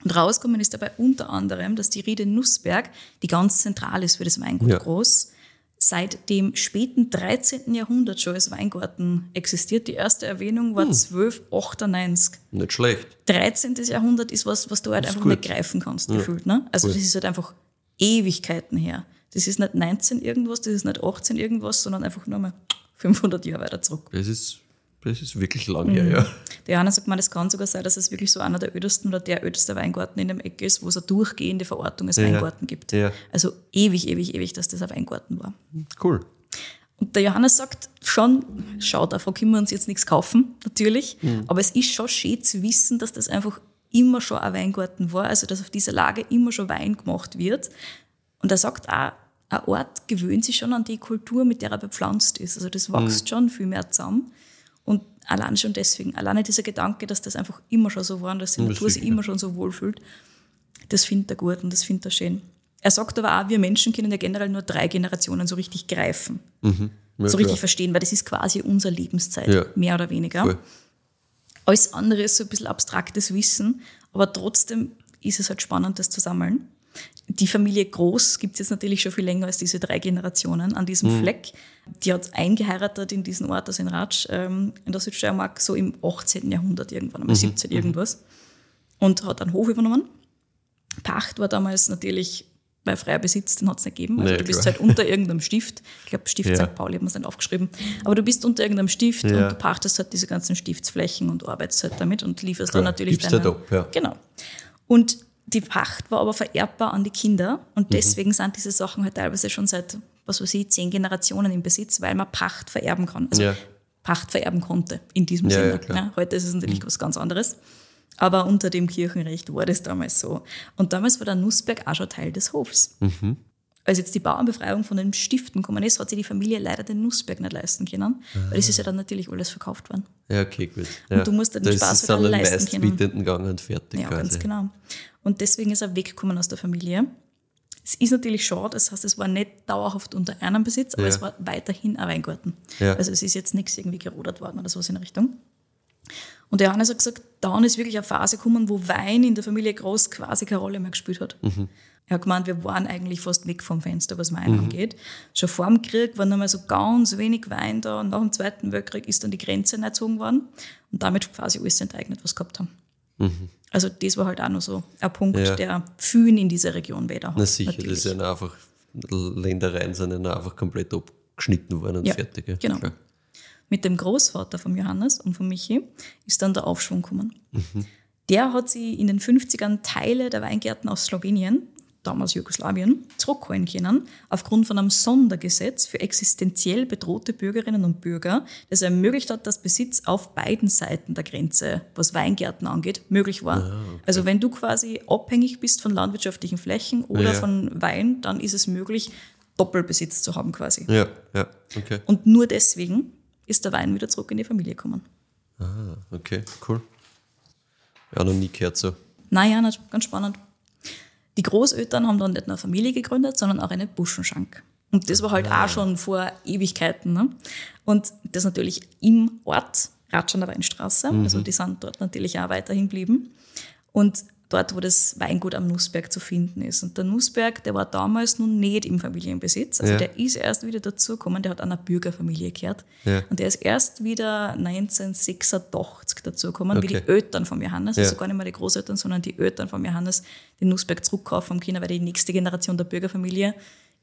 C: Und rausgekommen ist dabei unter anderem, dass die Riede Nussberg, die ganz zentral ist für das Weingut
B: Ja.
C: Groß, seit dem späten 13. Jahrhundert schon als Weingarten existiert. Die erste Erwähnung
B: Hm.
C: war 1298.
B: Nicht schlecht.
C: 13. Jahrhundert ist was, was du halt einfach
B: gut.
C: nicht greifen kannst, gefühlt. Ne? Also
B: Cool.
C: das ist halt einfach Ewigkeiten her. Das ist nicht 19 irgendwas, das ist nicht 18 irgendwas, sondern einfach nur mal 500 Jahre weiter zurück.
B: Das ist, das ist wirklich lang
C: Mhm.
B: her, ja.
C: Der Johannes sagt mal, das kann sogar sein, dass es wirklich so einer der ödesten oder der ödeste Weingarten in dem Eck ist, wo es eine durchgehende Verortung als Weingarten gibt.
B: Ja.
C: Also ewig, ewig, ewig, dass das ein Weingarten war.
B: Cool.
C: Und der Johannes sagt schon, schaut, davon können wir uns jetzt nichts kaufen, natürlich,
B: Mhm.
C: aber es ist schon schön zu wissen, dass das einfach immer schon ein Weingarten war, also dass auf dieser Lage immer schon Wein gemacht wird. Und er sagt auch, ein Ort gewöhnt sich schon an die Kultur, mit der er bepflanzt ist. Also das wächst schon viel mehr zusammen. Und allein schon deswegen, alleine dieser Gedanke, dass das einfach immer schon so war und dass die
B: Ja,
C: Natur sich immer schon so wohlfühlt, das findet er gut und das findet er schön. Er sagt aber auch, wir Menschen können ja generell nur drei Generationen so richtig greifen,
B: Ja,
C: so
B: klar.
C: richtig verstehen, weil das ist quasi unsere Lebenszeit,
B: Ja.
C: mehr oder weniger.
B: Voll.
C: Alles andere ist so ein bisschen abstraktes Wissen, aber trotzdem ist es halt spannend, das zu sammeln. Die Familie Groß gibt es jetzt natürlich schon viel länger als diese drei Generationen an diesem
B: Mhm.
C: Fleck. Die hat eingeheiratet in diesen Ort, also in Ratsch, ähm, in der Südsteiermark, so im 18. Jahrhundert irgendwann,
B: Mhm.
C: einmal 17 irgendwas. Und hat einen Hof übernommen. Pacht war damals natürlich bei freier Besitz, den hat es nicht gegeben. Also
B: Nee,
C: du bist
B: klar.
C: halt unter irgendeinem Stift. Ich glaube, Stift
B: Ja.
C: St. Pauli hat man es nicht aufgeschrieben. Aber du bist unter irgendeinem Stift
B: Ja.
C: und du pachtest halt diese ganzen Stiftsflächen und arbeitest halt damit und lieferst
B: Klar,
C: dann natürlich
B: gibst halt ab, ja.
C: Genau. Und die Pacht war aber vererbbar an die Kinder
B: Mhm.
C: und deswegen sind diese Sachen halt teilweise schon seit, was weiß ich, zehn Generationen im Besitz, weil man Pacht vererben kann. Also
B: Ja.
C: Pacht vererben konnte in diesem
B: Ja,
C: Sinne.
B: ja. Mhm.
C: Heute ist es natürlich was ganz anderes. Aber unter dem Kirchenrecht war das damals so. Und damals war der Nussberg auch schon Teil des Hofs.
B: Mhm.
C: Als jetzt die Bauernbefreiung von den Stiften gekommen ist, hat sich die Familie leider den Nussberg nicht leisten können, weil es ist ja dann natürlich alles verkauft worden.
B: Ja, okay, gut. Ja.
C: du musst dir den
B: das
C: Spaß
B: ist dann
C: alle
B: den
C: leisten können.
B: Gang und fertig.
C: Ja,
B: quasi.
C: ganz genau. Und deswegen ist er weggekommen aus der Familie. Es ist natürlich schade, das heißt, es war nicht dauerhaft unter einem Besitz, aber
B: Ja.
C: es war weiterhin ein Weingarten.
B: Ja.
C: Also es ist jetzt nichts irgendwie gerodert worden oder sowas in Richtung. Und der Johannes hat gesagt, dann ist wirklich eine Phase gekommen, wo Wein in der Familie groß quasi keine Rolle mehr gespielt hat. Er hat gemeint, wir waren eigentlich fast weg vom Fenster, was Wein angeht. Schon vor dem Krieg war noch mal so ganz wenig Wein da und nach dem Zweiten Weltkrieg ist dann die Grenze erzogen worden und damit quasi alles enteignet, was gehabt haben. Also das war halt auch noch so ein Punkt,
B: Ja.
C: der vielen in dieser Region weder hat.
B: Na sicher,
C: natürlich.
B: das ja einfach, Ländereien sind ja einfach komplett abgeschnitten worden und
C: Ja,
B: fertig. Ja.
C: genau.
B: Klar.
C: Mit dem Großvater von Johannes und von Michi ist dann der Aufschwung gekommen.
B: Mhm.
C: Der hat sie in den 50ern Teile der Weingärten aus Slowenien, damals Jugoslawien, zurückholen können, aufgrund von einem Sondergesetz für existenziell bedrohte Bürgerinnen und Bürger, das ermöglicht hat, dass Besitz auf beiden Seiten der Grenze, was Weingärten angeht, möglich war.
B: Ah,
C: Also wenn du quasi abhängig bist von landwirtschaftlichen Flächen oder
B: Ja.
C: von Wein, dann ist es möglich, Doppelbesitz zu haben quasi.
B: Ja, ja, okay.
C: Und nur deswegen ist der Wein wieder zurück in die Familie gekommen.
B: Ah, okay, cool. Ja, noch nie gehört so.
C: Naja, nicht, ganz spannend. Die Großeltern haben dann nicht nur eine Familie gegründet, sondern auch eine Buschenschank. Und das war halt auch schon vor Ewigkeiten. Ne? Und das natürlich im Ort, Ratschener Weinstraße, also die sind dort natürlich auch weiterhin geblieben. Und dort, wo das Weingut am Nussberg zu finden ist. Und der Nussberg, der war damals noch nicht im Familienbesitz. Also
B: Ja.
C: der ist erst wieder dazugekommen, der hat einer Bürgerfamilie gehört.
B: Ja.
C: Und der ist erst wieder 1986 dazugekommen, wie
B: Okay.
C: die Eltern von Johannes,
B: Ja.
C: also gar nicht mehr die Großeltern, sondern die Eltern von Johannes, den Nussberg zurückkaufen haben können, weil die nächste Generation der Bürgerfamilie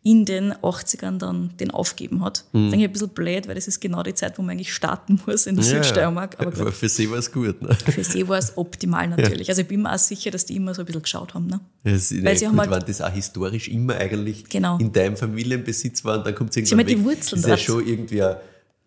C: in den 80ern dann den aufgeben hat. Das ist eigentlich ein bisschen blöd, weil das ist genau die Zeit, wo man eigentlich starten muss in der Südsteiermark. Aber gut,
B: für sie war es gut. Ne?
C: für sie war es optimal natürlich. Also ich bin mir auch sicher, dass die immer so ein bisschen geschaut haben. Ne?
B: Es,
C: Weil sie haben halt-
B: wenn das auch historisch immer eigentlich
C: Genau.
B: in deinem Familienbesitz war und dann kommt es
C: haben
B: irgendwann
C: halt die
B: weg.
C: Wurzeln
B: Das ist ja schon irgendwie eine,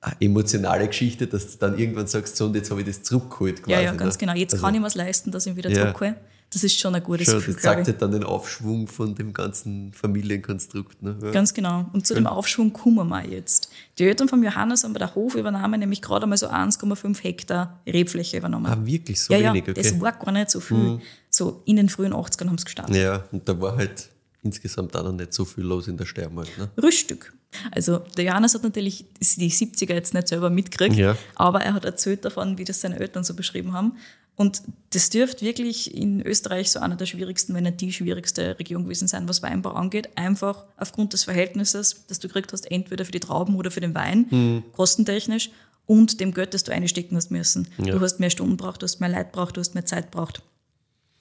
B: eine emotionale Geschichte, dass du dann irgendwann sagst, so und jetzt habe ich das zurückgeholt quasi.
C: Ja, ja, ganz
B: ne?
C: genau. Jetzt
B: Also,
C: kann ich mir leisten, dass ich ihn wieder
B: Ja.
C: zurückhole. Das ist schon ein gutes
B: Schon,
C: Gefühl,
B: das zeigt halt dann den Aufschwung von dem ganzen Familienkonstrukt. Ne? Ja.
C: Ganz genau. Und zu dem Aufschwung kommen wir jetzt. Die Eltern von Johannes haben bei der Hofübernahme nämlich gerade einmal so 1,5 Hektar Rebfläche übernommen.
B: Ah, wirklich so
C: ja, ja,
B: wenig, okay.
C: das war gar nicht so viel. So in den frühen 80ern haben sie gestartet.
B: ja, und da war halt insgesamt auch noch nicht so viel los in der Steiermark. Ne?
C: Rüststück. Also der Johannes hat natürlich die 70er jetzt nicht selber mitgekriegt,
B: Ja.
C: aber er hat erzählt davon, wie das seine Eltern so beschrieben haben. Und das dürfte wirklich in Österreich so einer der schwierigsten, wenn nicht die schwierigste Region gewesen sein, was Weinbau angeht. Einfach aufgrund des Verhältnisses, das du gekriegt hast, entweder für die Trauben oder für den Wein,
B: Mhm.
C: kostentechnisch, und dem Geld, das du einstecken hast müssen. Du hast mehr Stunden braucht, du hast mehr Leid braucht, du hast mehr Zeit braucht.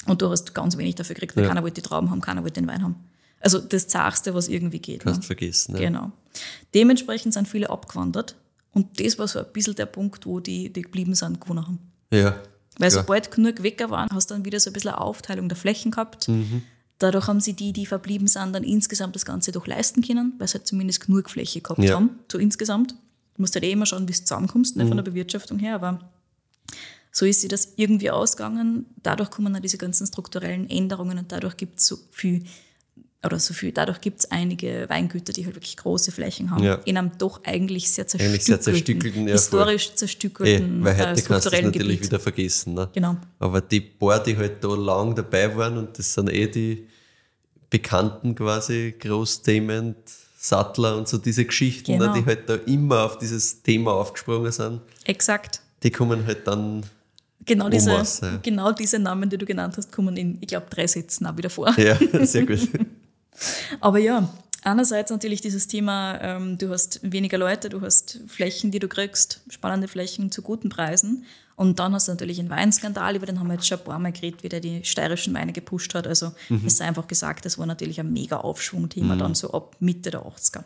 C: Und du hast ganz wenig dafür gekriegt, weil
B: Ja.
C: keiner wollte die Trauben haben, keiner wollte den Wein haben. Also das Zachste, was irgendwie geht.
B: Kannst
C: ne?
B: vergessen. Ne?
C: Genau. Dementsprechend sind viele abgewandert. Und das war so ein bisschen der Punkt, wo die, die geblieben sind, gewonnen haben.
B: Ja.
C: Weil
B: ja.
C: sobald genug weg waren, hast du dann wieder so ein bisschen eine Aufteilung der Flächen gehabt.
B: Mhm.
C: Dadurch haben sie die, die verblieben sind, dann insgesamt das Ganze doch leisten können, weil sie halt zumindest genug Fläche gehabt
B: Ja.
C: haben, so insgesamt. Du musst halt eh immer schauen, wie du zusammenkommst,
B: Mhm.
C: von der Bewirtschaftung her, aber so ist sie das irgendwie ausgegangen. Dadurch kommen dann diese ganzen strukturellen Änderungen und dadurch gibt es so viel, oder so viel, dadurch gibt es einige Weingüter, die halt wirklich große Flächen haben,
B: Ja.
C: in einem doch eigentlich sehr
B: Eigentlich sehr
C: zerstückelten,
B: zerstückelten,
C: historisch
B: Eh,
C: zerstückelten,
B: weil heute
C: äh,
B: kannst du es natürlich
C: Gebiet.
B: wieder vergessen. Ne?
C: Genau.
B: Aber die paar, die halt da lang dabei waren, und das sind eh die bekannten quasi Großthemen, Sattler und so diese Geschichten,
C: Genau.
B: ne, die halt da immer auf dieses Thema aufgesprungen sind,
C: Exakt.
B: die kommen halt dann,
C: Genau diese,
B: Omas, ja.
C: genau diese Namen, die du genannt hast, kommen in, ich glaube, drei Sätzen auch wieder vor.
B: ja, sehr gut.
C: Aber ja, einerseits natürlich dieses Thema, ähm, du hast weniger Leute, du hast Flächen, die du kriegst, spannende Flächen zu guten Preisen. Und dann hast du natürlich einen Weinskandal, über den haben wir jetzt schon ein paar Mal geredet, wie der die steirischen Weine gepusht hat. Also es sei einfach gesagt, das war natürlich ein mega Aufschwungthema dann so ab Mitte der 80er.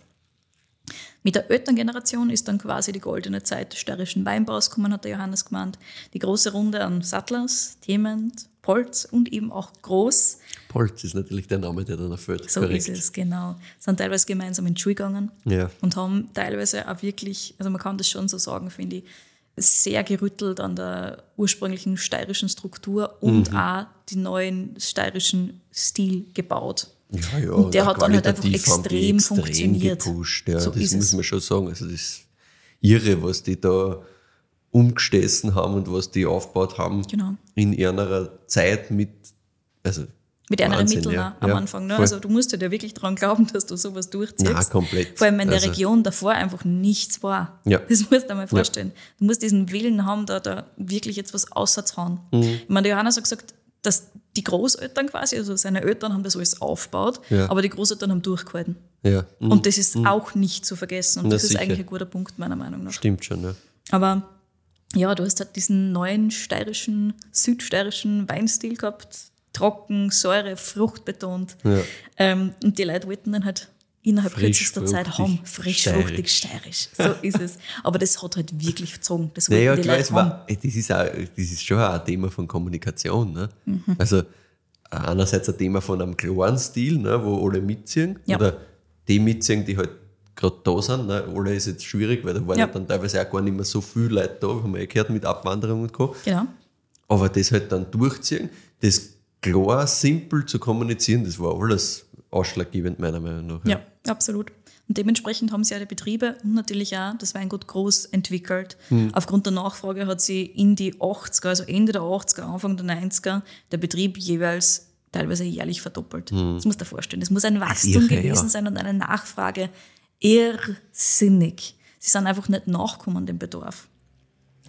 C: Mit der Elterngeneration ist dann quasi die goldene Zeit des steirischen Weinbaus gekommen, hat der Johannes gemeint. Die große Runde an Sattlers, Thement, Polz und eben auch Groß.
B: Polz ist natürlich der Name, der dann erfüllt.
C: So
B: Korrekt.
C: ist es, genau. Sind teilweise gemeinsam in die Schule gegangen
B: Ja.
C: und haben teilweise auch wirklich, also man kann das schon so sagen, finde ich, sehr gerüttelt an der ursprünglichen steirischen Struktur und
B: Mhm.
C: auch den neuen steirischen Stil gebaut.
B: Ja, ja,
C: Und der hat dann halt einfach
B: die
C: extrem funktioniert.
B: Gepusht, ja,
C: So
B: das
C: ist
B: muss
C: es.
B: man schon sagen. Also das ist irre, was die da umgestessen haben und was die aufgebaut haben
C: Genau.
B: in ihrer Zeit mit, also
C: Mit anderen Mitteln
B: ja.
C: am
B: Ja,
C: Anfang. Ne?
B: voll.
C: Also du musst ja wirklich daran glauben, dass du sowas durchziehst.
B: Na, komplett.
C: Vor allem, wenn in der
B: Also-
C: Region davor einfach nichts war.
B: Ja.
C: Das musst du dir mal vorstellen. Du musst diesen Willen haben, da, da wirklich jetzt was auszuhauen.
B: Mhm.
C: Ich meine, der Johannes hat gesagt, dass die Großeltern quasi, also seine Eltern haben das alles aufgebaut,
B: Ja.
C: aber die Großeltern haben durchgehalten.
B: Ja, mhm.
C: Und das ist auch nicht zu vergessen. Und
B: Na,
C: das ist
B: sicher.
C: eigentlich ein guter Punkt, meiner Meinung nach.
B: stimmt schon. Ja.
C: Aber ja, du hast halt diesen neuen steirischen, südsteirischen Weinstil gehabt. Trocken, Säure, Frucht betont.
B: Ja.
C: Ähm, und die Leute wollten dann halt innerhalb
B: Frisch,
C: kürzester Zeit haben. Frisch,
B: steirisch.
C: fruchtig, steirisch. So ist es. Aber das hat halt wirklich gezogen. Das
B: Naja,
C: die
B: klar,
C: Leute
B: es war, das, ist auch, das ist schon auch ein Thema von Kommunikation. Ne?
C: Mhm.
B: Also einerseits ein Thema von einem klaren Stil, ne, wo alle mitziehen,
C: Ja.
B: oder die mitziehen, die halt gerade da sind. Ne? Alle ist jetzt schwierig, weil da waren
C: Ja.
B: ja. dann teilweise auch gar nicht mehr so viele Leute da, haben wir ja gehört, mit Abwanderung und Co.
C: Genau.
B: Aber das halt dann durchziehen, das klar, simpel zu kommunizieren, das war alles ausschlaggebend, meiner Meinung nach.
C: Ja, absolut. Und dementsprechend haben sie ja die Betriebe und natürlich auch das Weingut groß entwickelt.
B: Hm.
C: Aufgrund der Nachfrage hat sie in die 80er, also Ende der 80er, Anfang der 90er, der Betrieb jeweils teilweise jährlich verdoppelt. Das musst du dir vorstellen. Das muss ein Wachstum
B: Irre,
C: gewesen
B: Hm. ja.
C: sein und eine Nachfrage. Irrsinnig. Sie sind einfach nicht nachgekommen dem Bedarf.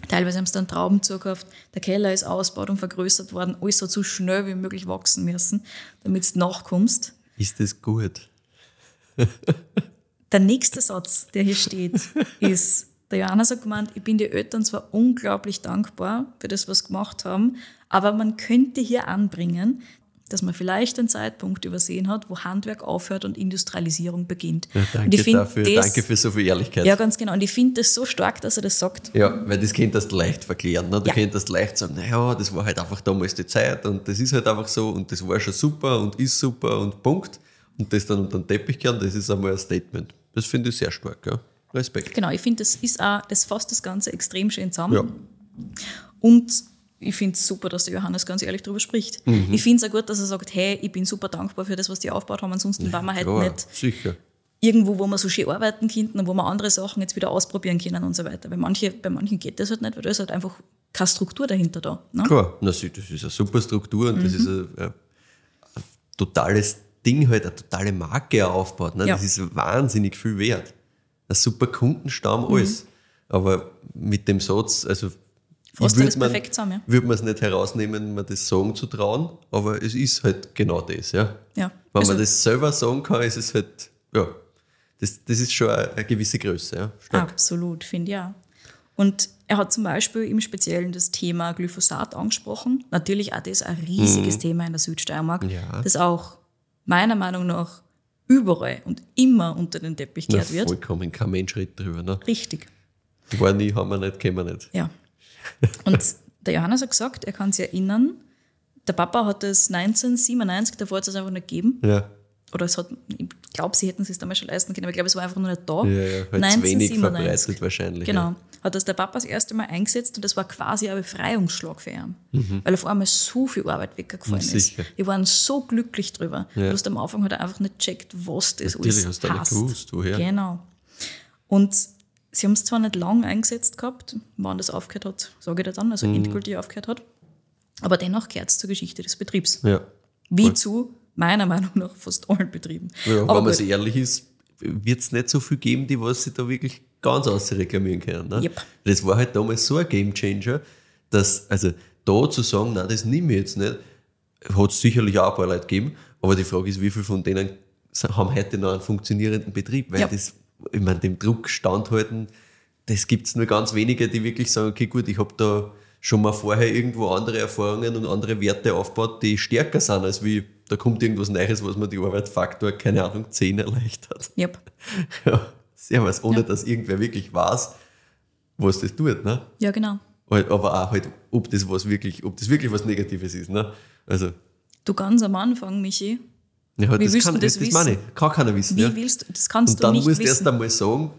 C: Teilweise haben sie dann Trauben zugekauft, der Keller ist ausgebaut und vergrößert worden, alles so schnell wie möglich wachsen müssen, damit du nachkommst.
B: Ist das gut?
C: Der nächste Satz, der hier steht, ist, der Johannes hat gemeint, ich bin den Eltern zwar unglaublich dankbar für das, was sie gemacht haben, aber man könnte hier anbringen, dass man vielleicht einen Zeitpunkt übersehen hat, wo Handwerk aufhört und Industrialisierung beginnt.
B: Ja, danke dafür,
C: das,
B: danke für so viel Ehrlichkeit.
C: Ja, ganz genau. Und ich finde das so stark, dass er das sagt.
B: Ja, weil das könntest du leicht verklären. Ne? Du
C: Ja.
B: könntest leicht sagen, naja, das war halt einfach damals die Zeit und das ist halt einfach so und das war schon super und ist super und Punkt. Und das dann unter den Teppich kehren, das ist einmal ein Statement. Das finde ich sehr stark, ja. Respekt.
C: Genau, ich finde, das ist auch, das fasst das Ganze extrem schön zusammen.
B: Ja.
C: Und ich finde es super, dass der Johannes ganz ehrlich darüber spricht.
B: Mhm.
C: Ich finde es auch gut, dass er sagt, hey, ich bin super dankbar für das, was die aufgebaut haben. Ansonsten waren wir halt
B: Klar,
C: nicht
B: sicher.
C: irgendwo, wo wir so schön arbeiten könnten und wo wir andere Sachen jetzt wieder ausprobieren können und so weiter. Weil manche, bei manchen geht das halt nicht, weil da ist halt einfach keine Struktur dahinter da. Ne?
B: Klar, na, das ist eine super Struktur und
C: Mhm.
B: das ist ein, ein, totales Ding, halt, eine totale Marke auch aufgebaut. Ne?
C: Ja.
B: Das ist wahnsinnig viel wert. Ein super Kundenstamm,
C: Mhm.
B: alles. Aber mit dem Satz, also Würd
C: alles perfekt zusammen, ja.
B: Würde man es nicht herausnehmen, mir das sagen zu trauen, aber es ist halt genau das, ja.
C: Ja.
B: Wenn
C: Also-
B: man das selber sagen kann, ist es halt, ja, das, das ist schon eine, gewisse Größe, ja. Stark.
C: Absolut, finde ich auch. Und er hat zum Beispiel im Speziellen das Thema Glyphosat angesprochen. Natürlich auch das ein riesiges Thema in der Südsteiermark,
B: Mhm. Ja.
C: das auch meiner Meinung nach überall und immer unter den Teppich gekehrt wird.
B: vollkommen, kein Mensch redet drüber. Ne?
C: Richtig.
B: War nie, haben wir nicht, kennen wir nicht.
C: Ja. Und der Johannes hat gesagt, er kann sich erinnern, der Papa hat es 1997, davor hat es einfach nicht gegeben.
B: Ja,
C: Oder es hat, ich glaube, sie hätten es sich damals schon leisten können, aber ich glaube, es war einfach nur nicht da.
B: ja, ja. Halt wenig verbreitet wahrscheinlich.
C: Genau.
B: Ja.
C: Hat das der Papa das erste Mal eingesetzt und das war quasi ein Befreiungsschlag für ihn.
B: Mhm.
C: Weil auf einmal so viel Arbeit weggefallen
B: Ja,
C: ist.
B: sicher.
C: Die waren so glücklich drüber.
B: Ja.
C: Du hast am Anfang halt einfach nicht checkt, was das
B: Natürlich
C: alles
B: hast du nicht gewusst, woher.
C: Genau. Und sie haben es zwar nicht lang eingesetzt gehabt, wann das aufgehört hat, sage ich dir dann, also
B: Mhm.
C: endgültig aufgehört hat. Aber dennoch gehört es zur Geschichte des Betriebs.
B: Ja.
C: Wie zu, meiner Meinung nach, fast allen Betrieben.
B: Ja,
C: Aber
B: wenn man sich ehrlich ist, wird es nicht so viel geben, die was sich da wirklich ganz ausreklamieren können. Ne?
C: Yep.
B: Das war halt damals so ein Gamechanger, dass, also da zu sagen, nein, das nehme ich jetzt nicht, hat es sicherlich auch ein paar Leute gegeben, aber die Frage ist, wie viele von denen haben heute noch einen funktionierenden Betrieb, weil
C: Ja.
B: das, ich meine, dem Druck standhalten, das gibt es nur ganz wenige, die wirklich sagen, okay, gut, ich habe da schon mal vorher irgendwo andere Erfahrungen und andere Werte aufgebaut, die stärker sind, als wie, da kommt irgendwas Neues, was mir die Arbeitsfaktor, keine Ahnung, 10 erleichtert.
C: Yep.
B: Ja, servus, ohne
C: Ja.
B: dass irgendwer wirklich weiß, was das tut. Ne?
C: Ja, genau.
B: Halt, Aber auch halt, ob das was wirklich, ob das wirklich was Negatives ist. Ne? Also,
C: Du ganz am Anfang, Michi,
B: ja, halt,
C: Wie
B: das,
C: willst
B: kann,
C: du das
B: das, das meine ich. Kann keiner wissen.
C: wie
B: ja.
C: willst du, das kannst
B: Und dann
C: du nicht
B: musst du
C: wissen.
B: erst einmal sagen,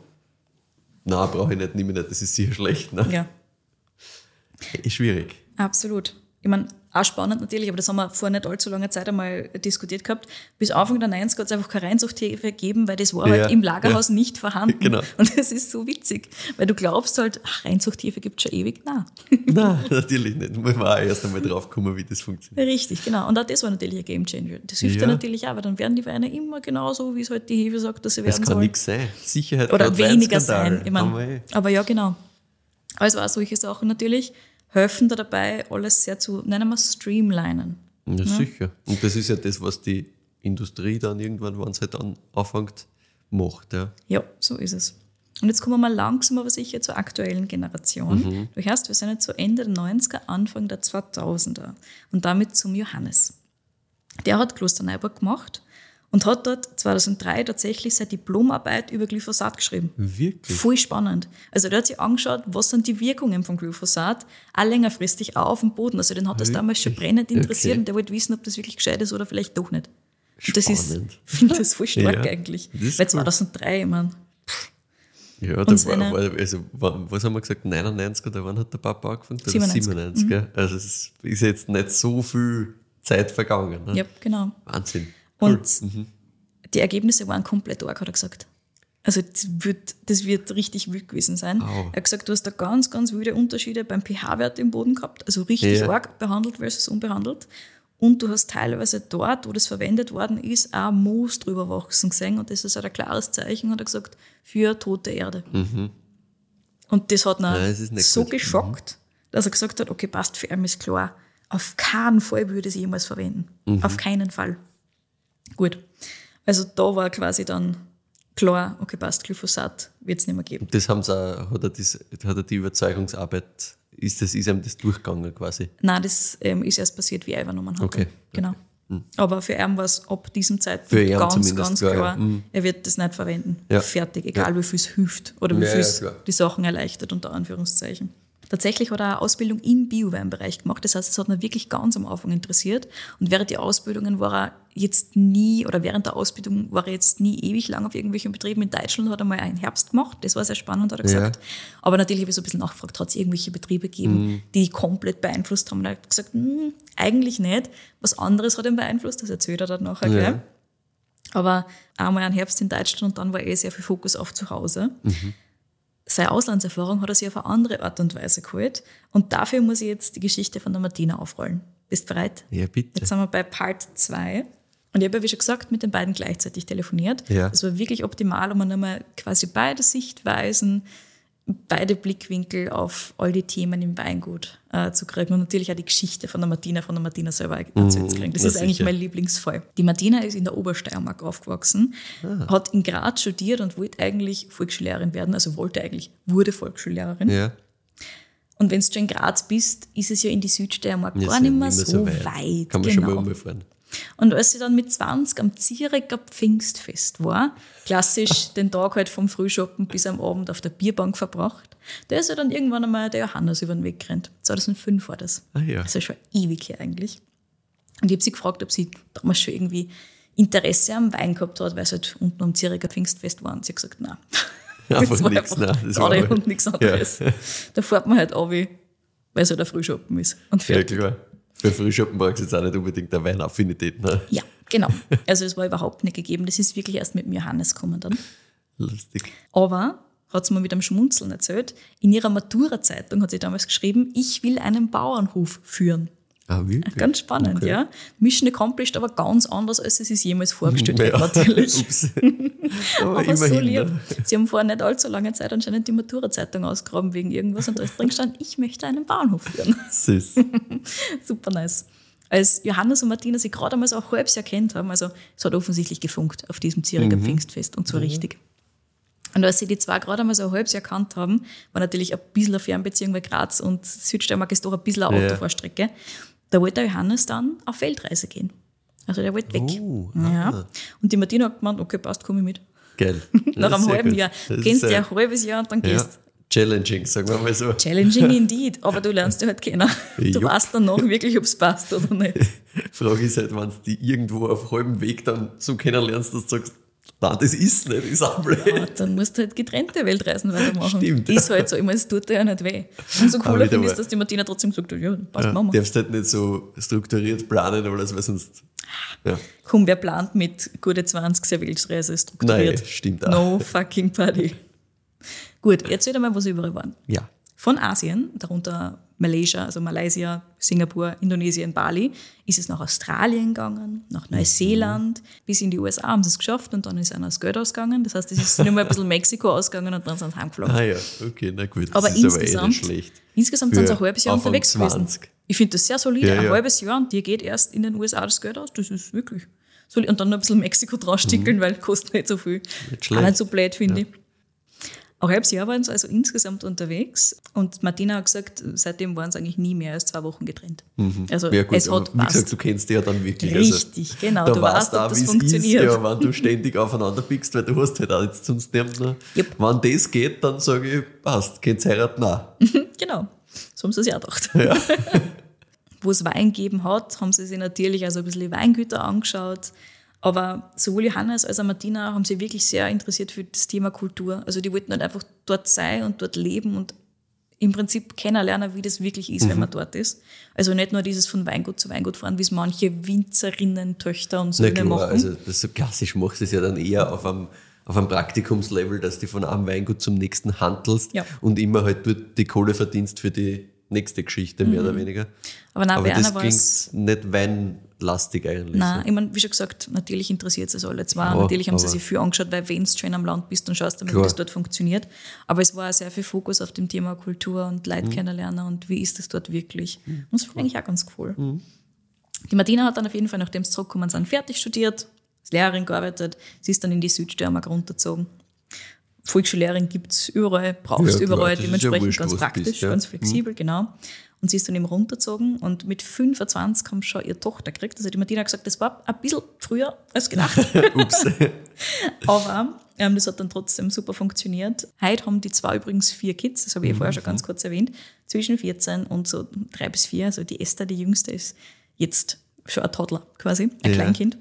B: nein, brauche ich nicht, nehme ich nicht, das ist sicher schlecht. Ne?
C: ja,
B: Ist schwierig.
C: absolut. Ich meine, auch spannend natürlich, aber das haben wir vor nicht allzu langer Zeit einmal diskutiert gehabt. Bis Anfang der 90er hat es einfach keine Reinzuchthefe gegeben, weil das war
B: Ja,
C: halt im Lagerhaus
B: ja.
C: nicht vorhanden.
B: Genau.
C: Und das ist so witzig, weil du glaubst halt, ach, Reinzuchthefe gibt schon ewig. Nein.
B: Nein, natürlich nicht. Man war auch erst einmal drauf gekommen, wie das funktioniert.
C: Richtig, genau. Und auch das war natürlich ein Gamechanger. Das hilft
B: Ja.
C: ja. natürlich auch, weil dann werden die Weine immer genauso, wie es halt die Hefe sagt, dass sie
B: Es
C: werden
B: kann
C: sollen.
B: nichts sein. Sicherheit
C: Oder weniger sein. Ich mein,
B: eh.
C: aber ja, genau. Also auch solche Sachen natürlich helfen da dabei, alles sehr zu, nennen wir streamlinen.
B: Ja, sicher. Und das ist ja das, was die Industrie dann irgendwann, wenn es halt dann anfängt, macht. Ja.
C: Ja, so ist es. Und jetzt kommen wir mal langsam aber sicher zur aktuellen Generation. Du hörst, wir sind jetzt zu Ende der 90er, Anfang der 2000er und damit zum Johannes. Der hat Klosterneuburg gemacht und hat dort 2003 tatsächlich seine Diplomarbeit über Glyphosat geschrieben.
B: Wirklich?
C: Voll spannend. Also der hat sich angeschaut, was sind die Wirkungen von Glyphosat, auch längerfristig auch auf dem Boden. Also den hat das damals schon brennend interessiert
B: Okay.
C: und der wollte wissen, ob das wirklich gescheit ist oder vielleicht doch nicht. Und das ist,
B: Spannend.
C: finde das voll stark
B: Ja,
C: eigentlich. Weil
B: cool.
C: 2003, ich meine,
B: Ja, da war, war, also, wa- was haben wir gesagt, 99 oder wann hat der Papa angefangen? Oder
C: 97.
B: 97 gell? Also es ist jetzt nicht so viel Zeit vergangen. Ne?
C: ja, genau.
B: Wahnsinn. Cool.
C: Und die Ergebnisse waren komplett arg, hat er gesagt. Also das wird, das wird richtig wild gewesen sein.
B: Au.
C: Er hat gesagt, du hast da ganz, ganz wilde Unterschiede beim pH-Wert im Boden gehabt, also richtig
B: Ja.
C: arg behandelt versus unbehandelt. Und du hast teilweise dort, wo das verwendet worden ist, auch Moos drüber wachsen gesehen. Und das ist halt ein klares Zeichen, hat er gesagt, für tote Erde. Und das hat ihn
B: Nein, nicht
C: so
B: gut. Mhm.
C: geschockt, dass er gesagt hat, okay, passt, für ihn ist klar, auf keinen Fall würde ich es jemals verwenden.
B: Mhm.
C: Auf keinen Fall. Gut. Also da war quasi dann klar, okay, passt, Glyphosat wird es nicht mehr geben.
B: Das haben sie auch, hat er, das, hat er die Überzeugungsarbeit, ist, das, ist ihm das durchgegangen quasi?
C: Nein, das ähm, ist erst passiert, wie er übernommen hat.
B: Okay,
C: Genau. Aber für ihn war es ab diesem Zeitpunkt ganz, ganz
B: klar,
C: klar,
B: ja. Mhm.
C: er wird das nicht verwenden.
B: Ja.
C: Fertig, egal wie viel es hilft oder wie
B: Ja,
C: viel
B: ja,
C: es die Sachen erleichtert, unter Anführungszeichen. Tatsächlich hat er eine Ausbildung im Bioweinbereich gemacht. Das heißt, es hat ihn wirklich ganz am Anfang interessiert. Und während der Ausbildungen war er jetzt nie, oder während der Ausbildung war er jetzt nie ewig lang auf irgendwelchen Betrieben. In Deutschland hat er mal einen Herbst gemacht. Das war sehr spannend, hat er gesagt. Aber natürlich habe ich so ein bisschen nachgefragt, hat es irgendwelche Betriebe gegeben, die komplett beeinflusst haben. Und er hat gesagt, "Hm, eigentlich nicht. Was anderes hat ihn beeinflusst. Das erzählt er dann nachher gleich. Aber einmal einen Herbst in Deutschland und dann war eh sehr viel Fokus auf zu Hause. Seine Auslandserfahrung hat er sich auf eine andere Art und Weise geholt. Und dafür muss ich jetzt die Geschichte von der Martina aufrollen. Bist du bereit?
B: Ja, bitte.
C: Jetzt sind wir bei Part 2. Und ich habe ja, wie schon gesagt, mit den beiden gleichzeitig telefoniert.
B: Ja.
C: Das war wirklich optimal, um einmal quasi beide Sichtweisen, beide Blickwinkel auf all die Themen im Weingut äh, zu kriegen und natürlich auch die Geschichte von der Martina, von der Martina selber erzählt zu kriegen. Das
B: na
C: ist eigentlich
B: sicher.
C: mein Lieblingsfall. Die Martina ist in der Obersteiermark aufgewachsen, hat in Graz studiert und wollte eigentlich Volksschullehrerin werden, also wollte eigentlich, wurde Volksschullehrerin.
B: Ja.
C: Und wenn du schon in Graz bist, ist es ja in die Südsteiermark
B: Ja,
C: gar nicht
B: ja
C: mehr so weit.
B: Kann man
C: genau.
B: schon mal umfahren.
C: Und als sie dann mit 20 am Zierecker Pfingstfest war, klassisch den Tag halt vom Frühschoppen bis am Abend auf der Bierbank verbracht, da ist ja dann irgendwann einmal der Johannes über den Weg gerannt. 2005 war das.
B: Ah ja.
C: Das ist ja schon ewig her eigentlich. Und ich habe sie gefragt, ob sie damals schon irgendwie Interesse am Wein gehabt hat, weil sie halt unten am Zierecker Pfingstfest war. Und sie hat gesagt, nein.
B: Einfach
C: war
B: nix, nein, das war halt-
C: und nichts anderes. Da fährt man halt ab, weil es halt ein Frühschoppen ist. Und
B: Ja,
C: fertig.
B: klar. Für Frühschoppen brauchst du jetzt auch nicht unbedingt eine Weinaffinität. Ne?
C: Ja, genau. Also es war überhaupt nicht gegeben. Das ist wirklich erst mit dem Johannes gekommen dann.
B: Lustig.
C: Aber, hat sie mir mit einem Schmunzeln erzählt, in ihrer Matura-Zeitung hat sie damals geschrieben, ich will einen Bauernhof führen.
B: Ah, wirklich?
C: Ganz spannend,
B: Okay.
C: ja. Mission accomplished, aber ganz anders, als sie sich jemals vorgestellt
B: Ja.
C: hat, natürlich.
B: Aber,
C: Aber so lieb.
B: ne?
C: Sie haben vor nicht allzu langer Zeit anscheinend die Matura-Zeitung ausgraben wegen irgendwas und da ist drin gestanden, ich möchte einen Bauernhof führen.
B: Süß.
C: Super nice. Als Johannes und Martina sich gerade einmal so ein halbes Jahr kennt haben, also es hat offensichtlich gefunkt auf diesem Züricher Pfingstfest und zwar richtig. Und als sie die zwei gerade einmal so ein halbes Jahr kannt haben, war natürlich ein bisschen eine Fernbeziehung, weil Graz und Südsteiermark ist doch ein bisschen eine
B: Ja.
C: Autofahrstrecke. Da wollte der Johannes dann auf Weltreise gehen. Also der wollte weg.
B: Oh,
C: ja. Und die Martina hat gemeint, okay, passt, komm ich mit.
B: Geil.
C: Nach
B: Ja,
C: einem halben
B: gut.
C: Jahr.
B: Ist
C: Kennst du ein halbes Jahr und dann
B: Ja.
C: gehst
B: Challenging, sagen wir mal so.
C: Challenging indeed, aber du lernst dich halt kennen. Du
B: Jupp.
C: weißt dann noch wirklich, ob es passt oder nicht.
B: Frage ist halt, wenn du die irgendwo auf halbem Weg dann so kennenlernst, dass du sagst, Nein, das ist nicht, ist auch blöd.
C: Ja, dann musst du halt getrennte Weltreisen weitermachen.
B: Stimmt.
C: Ist halt so. Ich meine, es tut dir ja nicht weh. Und so
B: wieder
C: finde ich, dass die Martina trotzdem sagt, ja, passt,
B: Ja,
C: machen wir.
B: darfst halt nicht so strukturiert planen, oder was, weil sonst. Ja.
C: Komm, wer plant mit gute 20 sehr Weltreise strukturiert?
B: Nein, stimmt auch.
C: No fucking party. Gut, erzähl dir mal, wo sie überall waren.
B: ja.
C: Von Asien, darunter Malaysia, also Malaysia, Singapur, Indonesien, Bali, ist es nach Australien gegangen, nach
B: Mhm.
C: Neuseeland, bis in die USA haben sie es geschafft und dann ist einer das Geld ausgegangen. Das heißt, es ist nur mal ein bisschen Mexiko ausgegangen und dann sind sie heimgeflogen.
B: Ah ja, okay, na gut. Das
C: Aber
B: ist aber eh
C: insgesamt,
B: nicht schlecht.
C: insgesamt sind sie ein halbes Jahr
B: Anfang
C: unterwegs
B: 20.
C: gewesen. Ich finde das sehr solide.
B: Ja,
C: ein
B: ja.
C: halbes Jahr und dir geht erst in den USA das Geld aus. Das ist wirklich solide. Und dann noch ein bisschen Mexiko draufstickeln, weil kostet nicht so viel.
B: Mhm. Nicht
C: Auch
B: schlecht.
C: nicht so blöd, finde ich. Ein halbes Jahr waren sie also insgesamt unterwegs und Martina hat gesagt, seitdem waren sie eigentlich nie mehr als zwei Wochen getrennt. Also
B: Mhm. Ja, gut,
C: es
B: aber
C: hat
B: wie gesagt, du kennst die ja dann wirklich.
C: Richtig, genau.
B: Da
C: Du
B: weißt
C: weißt, ob
B: auch,
C: das
B: wie es
C: funktioniert.
B: ist, ja, wenn du ständig aufeinander pickst, weil du hast halt auch jetzt sonst niemanden.
C: Yep.
B: Wenn das geht, dann sage ich, passt, geht's heiraten? Nein.
C: Genau, so haben sie es ja gedacht. Wo es Wein gegeben hat, haben sie sich natürlich also ein bisschen die Weingüter angeschaut. Aber sowohl Johannes als auch Martina haben sich wirklich sehr interessiert für das Thema Kultur. Also die wollten halt einfach dort sein und dort leben und im Prinzip kennenlernen, wie das wirklich ist, wenn man dort ist. Also nicht nur dieses von Weingut zu Weingut fahren, wie es manche Winzerinnen, Töchter und
B: klar,
C: machen.
B: also das so klassisch machst du es ja dann eher auf einem, auf einem Praktikumslevel, dass du von einem Weingut zum nächsten handelst
C: Ja.
B: und immer halt dort die Kohle verdienst für die nächste Geschichte, mehr oder weniger.
C: Aber nein,
B: Aber das klingt nicht weinlastig eigentlich.
C: Nein,
B: so.
C: ich meine, wie schon gesagt, natürlich interessiert es alle zwei.
B: Ja,
C: natürlich haben sie sich viel angeschaut, weil wenn du schon am Land bist, dann schaust du wie das dort funktioniert. Aber es war sehr viel Fokus auf dem Thema Kultur und
B: Mhm.
C: Leute kennenlernen und wie ist das dort wirklich. Und das ich eigentlich auch ganz cool. Die Martina hat dann auf jeden Fall, nachdem sie zurückgekommen sind, fertig studiert, als Lehrerin gearbeitet. Sie ist dann in die Südsteiermark runtergezogen. Volksschullehrerin gibt es überall, brauchst
B: Ja,
C: überall,
B: ja
C: dementsprechend
B: wurscht,
C: ganz praktisch,
B: bist, ja.
C: ganz flexibel, genau. Und sie ist dann eben runtergezogen und mit 25 haben sie schon ihre Tochter gekriegt. Also die Martina hat gesagt, das war ein bisschen früher als gedacht.
B: Ups.
C: Aber ähm, das hat dann trotzdem super funktioniert. Heute haben die zwei übrigens vier Kids, das habe ich ja vorher
B: Mhm.
C: schon ganz kurz erwähnt, zwischen 14 und so drei bis vier. Also die Esther, die jüngste, ist jetzt schon ein Toddler quasi, ein
B: Ja.
C: Kleinkind.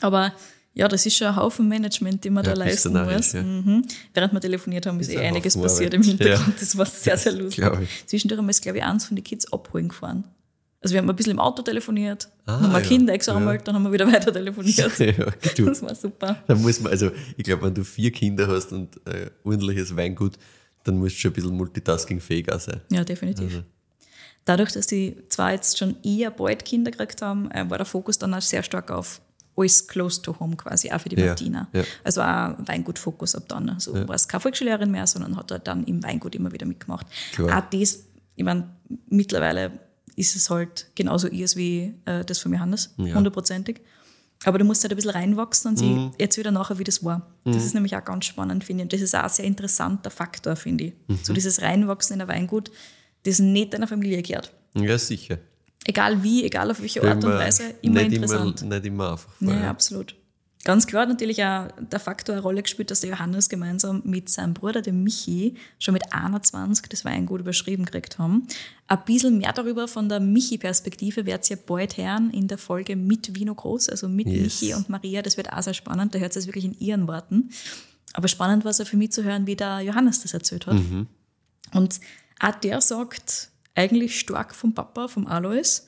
C: Aber ja, das ist schon ein Haufen Management, den man
B: Ja,
C: da leisten muss.
B: ja.
C: Mhm. Während wir telefoniert haben, ist
B: Ist
C: eh
B: ein
C: einiges
B: Haufen
C: passiert
B: Arbeit.
C: im Hintergrund.
B: Ja.
C: Das war sehr, sehr lustig. Zwischendurch haben wir es, glaube ich, eins von den Kids abholen gefahren. Also wir haben ein bisschen im Auto telefoniert,
B: Ah,
C: haben wir
B: ja.
C: Kinder eingesammelt, dann haben wir wieder weiter telefoniert.
B: ja,
C: Das war super.
B: da muss man, also ich glaube, wenn du vier Kinder hast und äh, ordentliches Weingut, dann musst du schon ein bisschen multitaskingfähiger sein.
C: Ja, definitiv. Dadurch, dass die zwei jetzt schon eher bald Kinder gekriegt haben, äh, war der Fokus dann auch sehr stark auf alles close to home quasi, auch für die
B: Ja,
C: Martina.
B: ja.
C: Also auch Weingut-Fokus ab dann. Also war es keine Volksschullehrerin mehr, sondern hat halt dann im Weingut immer wieder mitgemacht.
B: Klar.
C: Auch das, ich meine, mittlerweile ist es halt genauso ihrs wie äh, das von Johannes,
B: Ja.
C: hundertprozentig. Aber du musst halt ein bisschen reinwachsen und sie
B: Mhm.
C: erzählt dann nachher, wie das war. Das ist nämlich auch ganz spannend, finde ich. Und das ist auch ein sehr interessanter Faktor, finde ich.
B: Mhm.
C: So dieses Reinwachsen in ein Weingut, das nicht deiner Familie gehört.
B: Ja, sicher.
C: Egal wie, egal auf welche Art und Weise, immer
B: nicht
C: interessant.
B: Immer, nicht immer einfach.
C: Ja,
B: vorher.
C: absolut. Ganz klar hat natürlich auch der Faktor eine Rolle gespielt, dass der Johannes gemeinsam mit seinem Bruder, dem Michi, schon mit 21 das Weingut überschrieben gekriegt haben. Ein bisschen mehr darüber von der Michi-Perspektive werdet ihr bald hören in der Folge mit Vino Groß, also mit
B: Yes.
C: Michi und Maria. Das wird auch sehr spannend. Da hört es wirklich in ihren Worten. Aber spannend war es auch für mich zu hören, wie der Johannes das erzählt hat. Und auch der sagt eigentlich stark vom Papa, vom Alois,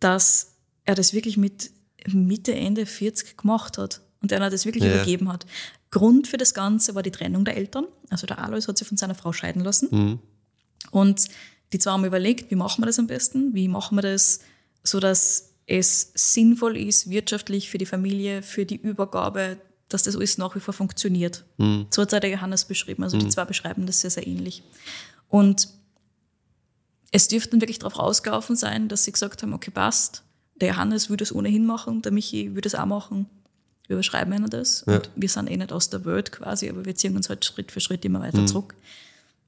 C: dass er das wirklich mit Mitte, Ende 40 gemacht hat und er das wirklich
B: Ja.
C: übergeben hat. Grund für das Ganze war die Trennung der Eltern. Also der Alois hat sich von seiner Frau scheiden lassen. Und die zwei haben überlegt, wie machen wir das am besten? Wie machen wir das, so dass es sinnvoll ist, wirtschaftlich für die Familie, für die Übergabe, dass das alles nach wie vor funktioniert. So hat es der Johannes beschrieben. Also die zwei beschreiben das sehr, sehr ähnlich. Und es dürfte dann wirklich darauf rausgelaufen sein, dass sie gesagt haben, okay, passt, der Johannes würde es ohnehin machen, der Michi würde es auch machen. Wir überschreiben ihnen das. Und wir sind eh nicht aus der Welt quasi, aber wir ziehen uns halt Schritt für Schritt immer weiter zurück.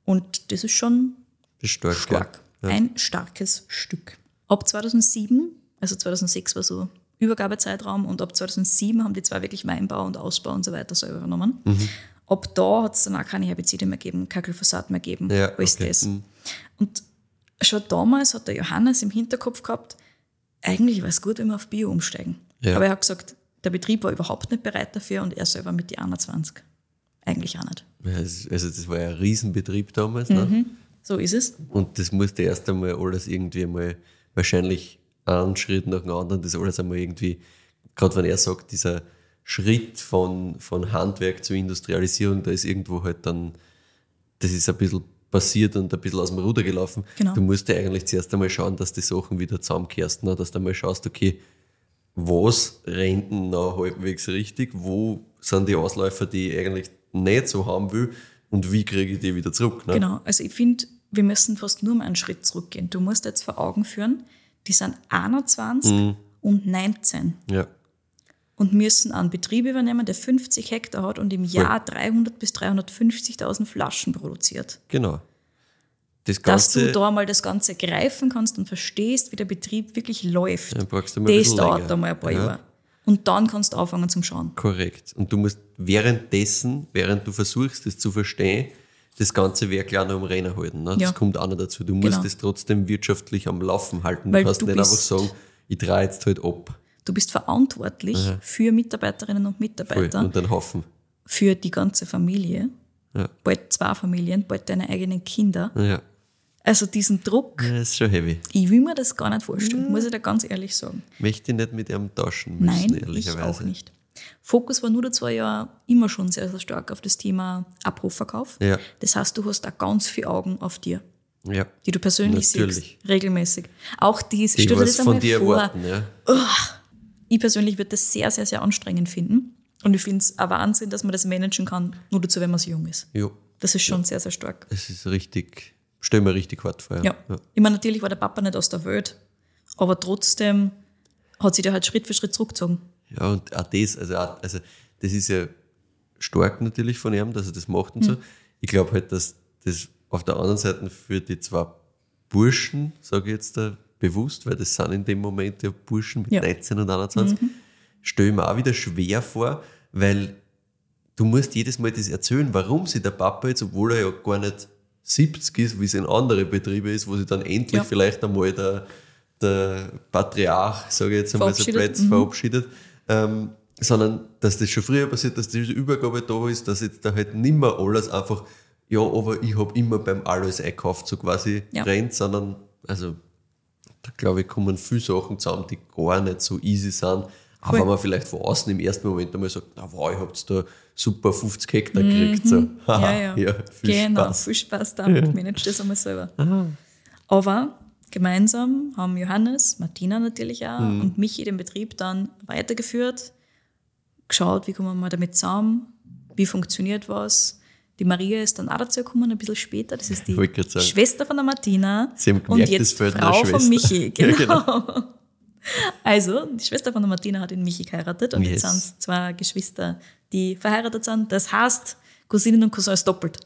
C: Und das ist schon
B: ist stark.
C: stark.
B: Ja. Ja.
C: Ein starkes Stück. Ab 2007, also 2006 war so Übergabezeitraum und ab 2007 haben die zwei wirklich Weinbau und Ausbau und so weiter selber übernommen.
B: Mhm.
C: Ab da hat es dann auch keine Herbizide mehr gegeben, kein Glyphosat mehr gegeben,
B: Ja,
C: alles
B: okay.
C: das.
B: Mhm.
C: Und schon damals hat der Johannes im Hinterkopf gehabt, eigentlich wäre es gut, wenn wir auf Bio umsteigen.
B: Ja.
C: Aber er hat gesagt, Der Betrieb war überhaupt nicht bereit dafür und er selber mit die 21. Eigentlich auch nicht.
B: Also das war ja ein Riesenbetrieb damals. Ne?
C: Mhm. So ist es.
B: Und das musste erst einmal alles irgendwie mal wahrscheinlich einen Schritt nach dem anderen, das alles einmal irgendwie, gerade wenn er sagt, dieser Schritt von, von Handwerk zur Industrialisierung, da ist irgendwo halt dann, das ist ein bisschen passiert und ein bisschen aus dem Ruder gelaufen.
C: Genau.
B: Du musst ja eigentlich zuerst einmal schauen, dass die Sachen wieder zusammenkehrst, ne? dass du einmal schaust, okay, was rennt denn noch halbwegs richtig, wo sind die Ausläufer, die ich eigentlich nicht so haben will und wie kriege ich die wieder zurück. Ne?
C: Genau. Also ich finde, wir müssen fast nur mal einen Schritt zurückgehen. Du musst jetzt vor Augen führen, die sind 21 und 19
B: Ja,
C: und müssen einen Betrieb übernehmen, der 50 Hektar hat und im Jahr 300 bis 350.000 Flaschen produziert.
B: genau. Das
C: Dass
B: Ganze,
C: du da mal das Ganze greifen kannst und verstehst, wie der Betrieb wirklich läuft,
B: Dann brauchst du mal ein
C: das
B: bisschen
C: dauert
B: länger.
C: da mal ein paar
B: Ja.
C: Jahre. Und dann kannst du anfangen zum Schauen.
B: Korrekt. Und du musst währenddessen, während du versuchst, das zu verstehen, das ganze Werk klar noch am Rennen halten. Ne? Das
C: Ja.
B: kommt auch noch dazu. Du musst
C: Genau.
B: es trotzdem wirtschaftlich am Laufen halten.
C: Weil
B: du kannst
C: du
B: nicht einfach sagen, ich drehe jetzt halt ab.
C: Du bist verantwortlich für Mitarbeiterinnen und
B: Voll.
C: Mitarbeiter,
B: Und dann hoffen.
C: für die ganze Familie,
B: Ja.
C: bald zwei Familien, bald deine eigenen Kinder.
B: Ja.
C: Also diesen Druck,
B: Das ist schon heavy.
C: ich will mir das gar nicht vorstellen, muss ich dir ganz ehrlich sagen.
B: Möchte ich nicht mit ihm tauschen müssen,
C: Nein, ich
B: ehrlicherweise.
C: auch nicht. Fokus war nur da zwei Jahre immer schon sehr, sehr stark auf das Thema Abrufverkauf.
B: Ja.
C: Das heißt, du hast da ganz viele Augen auf dir,
B: Ja.
C: die du persönlich
B: Natürlich.
C: siehst, regelmäßig. Auch dies,
B: Die
C: stell dir das einmal
B: von dir
C: vor.
B: erwarten. Ja.
C: Ich persönlich würde das sehr, sehr, sehr anstrengend finden. Und ich finde es ein Wahnsinn, dass man das managen kann, nur dazu, wenn man so jung ist.
B: Jo.
C: Das ist schon sehr, sehr stark.
B: Es ist richtig, stell mir richtig hart vor.
C: Ja. Ich meine, natürlich war der Papa nicht aus der Welt, aber trotzdem hat sich der halt Schritt für Schritt zurückgezogen.
B: Ja, und auch das, also, auch, also das ist ja stark natürlich von ihm, dass er das macht und
C: Hm.
B: so. Ich glaube halt, dass das auf der anderen Seite für die zwei Burschen, sage ich jetzt da bewusst, weil das sind in dem Moment ja Burschen mit
C: Ja. Mhm.
B: 19 und 21, stelle ich mir auch wieder schwer vor, weil du musst jedes Mal das erzählen, warum sich der Papa jetzt, obwohl er ja gar nicht 70 ist, wie es in andere Betriebe ist, wo sich dann endlich
C: Ja.
B: vielleicht einmal der, der Patriarch, sage ich jetzt einmal so blöd,
C: Mhm.
B: verabschiedet, ähm, sondern dass das schon früher passiert, dass diese Übergabe da ist, dass jetzt da halt nimmer alles einfach, ja, aber ich habe immer beim Alles einkauft, so quasi
C: Ja.
B: rennt, sondern, also, da glaube ich, kommen viele Sachen zusammen, die gar nicht so easy sind. Auch wenn man vielleicht von außen im ersten Moment einmal sagt, na wow, ihr habt da super 50 Hektar gekriegt. So,
C: Mhm. ja, ja.
B: viel
C: genau,
B: Spaß.
C: viel Spaß damit. Manage das einmal selber. Aber gemeinsam haben Johannes, Martina natürlich auch
B: Mhm.
C: und Michi den Betrieb dann weitergeführt, geschaut, wie kommen wir damit zusammen, wie funktioniert was. Die Maria ist dann auch dazu gekommen, ein bisschen später. Das ist die. Schwester von der Martina
B: Sie haben
C: und
B: gemerkt, es
C: jetzt
B: eine
C: Frau von. Michi.
B: Ja,
C: Genau. Also, die Schwester von der Martina hat den Michi geheiratet und jetzt
B: Yes.
C: sind es zwei Geschwister, die verheiratet sind. Das heißt, Cousinen und Cousins doppelt.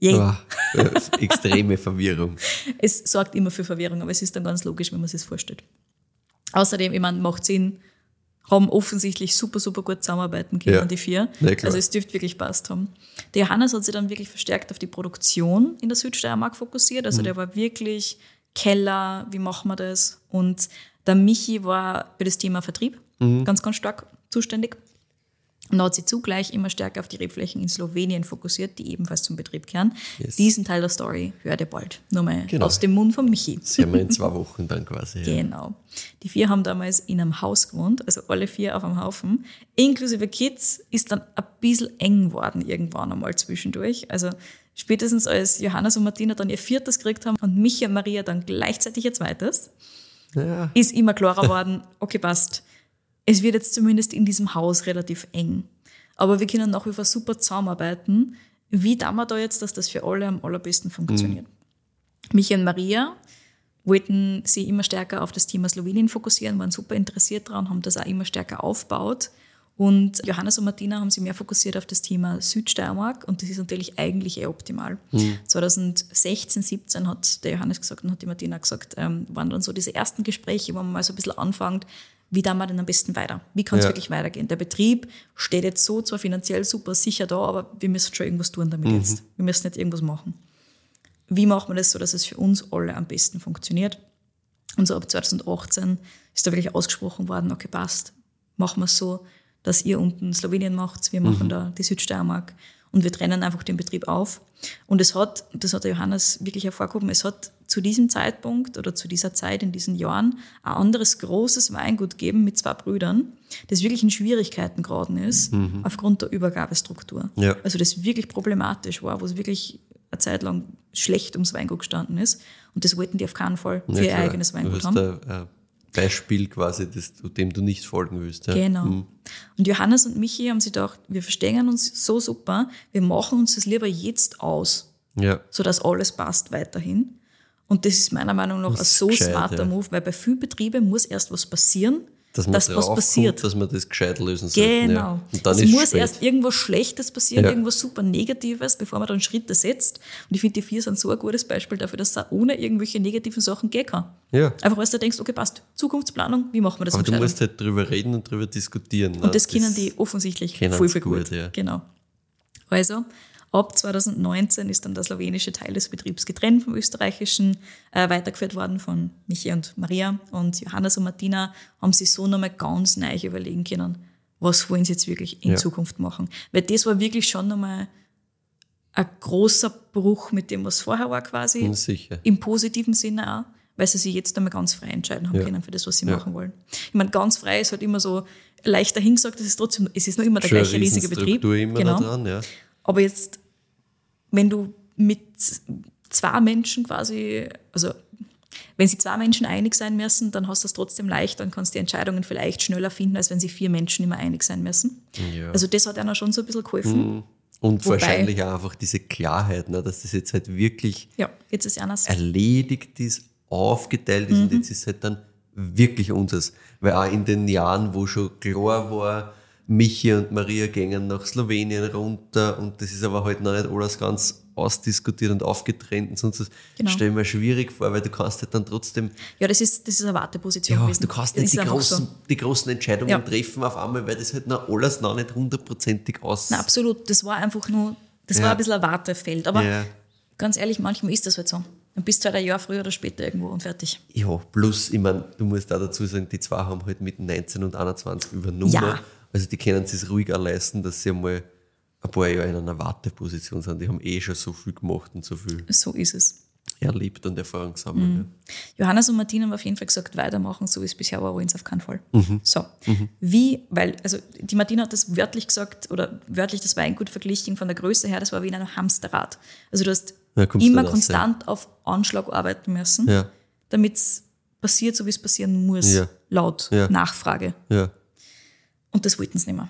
C: Yay.
B: Ah, äh, extreme Verwirrung.
C: Es sorgt immer für Verwirrung, aber es ist dann ganz logisch, wenn man sich das vorstellt. Außerdem, ich meine, macht Sinn, haben offensichtlich super, super gut zusammenarbeiten können,
B: Ja.
C: die vier.
B: Klar.
C: Also es dürfte wirklich passt haben. Der Johannes hat sich dann wirklich verstärkt auf die Produktion in der Südsteiermark fokussiert. Also der war wirklich Keller, wie machen wir das? Und der Michi war für das Thema Vertrieb ganz, ganz stark zuständig. Und hat sich zugleich immer stärker auf die Rebflächen in Slowenien fokussiert, die ebenfalls zum Betrieb kehren.
B: Yes.
C: Diesen Teil der Story hört ihr bald. Nur mal
B: Genau.
C: aus dem Mund von Michi.
B: Sie haben wir in zwei Wochen dann quasi. Ja.
C: Genau. Die vier haben damals in einem Haus gewohnt, also alle vier auf einem Haufen. Inklusive Kids ist dann ein bisschen eng geworden irgendwann einmal zwischendurch. Also spätestens als Johannes und Martina dann ihr viertes gekriegt haben und Michi und Maria dann gleichzeitig ihr zweites,
B: Ja.
C: ist immer klarer geworden, okay, passt. Es wird jetzt zumindest in diesem Haus relativ eng. Aber wir können nach wie vor super zusammenarbeiten. Wie tun wir da jetzt, dass das für alle am allerbesten funktioniert? Michi und Maria wollten sie immer stärker auf das Thema Slowenien fokussieren, waren super interessiert daran, haben das auch immer stärker aufgebaut. Und Johannes und Martina haben sich mehr fokussiert auf das Thema Südsteiermark und das ist natürlich eigentlich eh optimal. 2016, 17 hat der Johannes gesagt und hat die Martina gesagt, ähm, waren dann so diese ersten Gespräche, wo man mal so ein bisschen anfängt, wie tun wir denn am besten weiter? Wie kann es
B: Ja.
C: wirklich weitergehen? Der Betrieb steht jetzt so zwar finanziell super sicher da, aber wir müssen schon irgendwas tun damit jetzt. Wir müssen nicht irgendwas machen wie machen wir das so, dass es für uns alle am besten funktioniert. Und so ab 2018 ist da wirklich ausgesprochen worden, okay, passt, machen wir es so, dass ihr unten Slowenien macht, wir machen
B: Mhm.
C: da die Südsteiermark und wir trennen einfach den Betrieb auf. Und es hat, das hat der Johannes wirklich hervorgehoben, es hat zu diesem Zeitpunkt oder zu dieser Zeit in diesen Jahren ein anderes großes Weingut gegeben mit zwei Brüdern, das wirklich in Schwierigkeiten geraten ist, aufgrund der Übergabestruktur.
B: Mhm. Ja.
C: Also das wirklich problematisch war, wo es wirklich eine Zeit lang schlecht ums Weingut gestanden ist. Und das wollten die auf keinen Fall für
B: Ja,
C: ihr eigenes Weingut haben.
B: ein, ein Beispiel quasi, das, dem du nicht folgen willst. Ja.
C: Genau.
B: Mhm.
C: Und Johannes und Michi haben sich gedacht, wir verstehen uns so super, wir machen uns das lieber jetzt aus,
B: Ja.
C: sodass alles passt weiterhin. Und das ist meiner Meinung nach ein so
B: gescheit,
C: smarter
B: ja.
C: Move, weil bei vielen Betrieben muss erst was passieren,
B: Dass man
C: dass was passiert.
B: dass man das gescheit lösen sollte.
C: Genau.
B: Ja.
C: Es muss
B: spät.
C: erst irgendwas Schlechtes passieren,
B: Ja.
C: irgendwas super Negatives, bevor man dann Schritte setzt. Und ich finde, die vier sind so ein gutes Beispiel dafür, dass es auch ohne irgendwelche negativen Sachen gehen kann.
B: Ja.
C: Einfach, weil du denkst, okay, passt, Zukunftsplanung, wie machen wir das
B: Aber du musst halt drüber reden und drüber diskutieren. ne?
C: Und das kennen die offensichtlich voll, voll
B: gut,
C: gut.
B: ja.
C: Genau. Also, ab 2019 ist dann der slowenische Teil des Betriebs getrennt vom österreichischen, äh, weitergeführt worden von Michi und Maria. Und Johannes und Martina haben sich so nochmal ganz neu überlegen können, was wollen sie jetzt wirklich in
B: Ja.
C: Zukunft machen. Weil das war wirklich schon nochmal ein großer Bruch mit dem, was vorher war quasi.
B: Hm, Sicher.
C: Im positiven Sinne auch, weil sie sich jetzt einmal ganz frei entscheiden haben
B: Ja.
C: können für das, was sie
B: Ja.
C: machen wollen. Ich meine, ganz frei ist halt immer so leicht dahingesagt, es ist trotzdem, es ist noch immer der
B: eine
C: gleiche riesige Betrieb.
B: Immer
C: genau.
B: da dran, ja.
C: Aber jetzt, wenn du mit zwei Menschen quasi, also wenn sie zwei Menschen einig sein müssen, dann hast du es trotzdem leicht, dann kannst du die Entscheidungen vielleicht schneller finden, als wenn sie vier Menschen immer einig sein müssen.
B: Ja.
C: Also das hat einer schon so ein bisschen geholfen.
B: Und
C: Wobei-
B: wahrscheinlich auch einfach diese Klarheit, ne, dass das jetzt halt wirklich
C: Ja, jetzt ist anders.
B: erledigt ist, aufgeteilt ist
C: Mhm.
B: und jetzt ist halt dann wirklich unseres. Weil auch in den Jahren, wo schon klar war, Michi und Maria gingen nach Slowenien runter und das ist aber halt noch nicht alles ganz ausdiskutiert und aufgetrennt und sonst was.
C: Genau.
B: Stell mir schwierig vor, weil du kannst halt dann trotzdem,
C: Ja, das ist, das ist eine Warteposition
B: ja,
C: gewesen.
B: du kannst
C: Das
B: nicht die großen,
C: so.
B: die großen Entscheidungen
C: Ja.
B: treffen auf einmal, weil das halt noch alles noch nicht hundertprozentig aus.
C: Na, absolut. Das war einfach nur, das
B: Ja.
C: war ein bisschen ein Wartefeld. Aber
B: Ja.
C: ganz ehrlich, manchmal ist das halt so. Dann bist du halt ein Jahr früher oder später irgendwo und fertig.
B: Ja, plus, ich meine, du musst auch dazu sagen, die zwei haben halt mit 19 und 21 übernommen.
C: Ja.
B: Also die können es ruhig auch leisten, dass sie einmal ein paar Jahre in einer Warteposition sind. Die haben eh schon so viel gemacht und so viel
C: So ist es.
B: erlebt und Erfahrung gesammelt.
C: Johannes und Martina haben auf jeden Fall gesagt, weitermachen, so wie es bisher war, sie auf keinen Fall.
B: Mhm.
C: So, wie, weil, also die Martina hat das wörtlich gesagt, oder wörtlich das Weingut verglichen von der Größe her, das war wie in einem Hamsterrad. Also du hast
B: Ja,
C: immer
B: raus,
C: konstant auf Anschlag arbeiten müssen, damit es passiert, so wie es passieren muss, laut. Nachfrage.
B: Ja.
C: Und das wollten sie nicht mehr.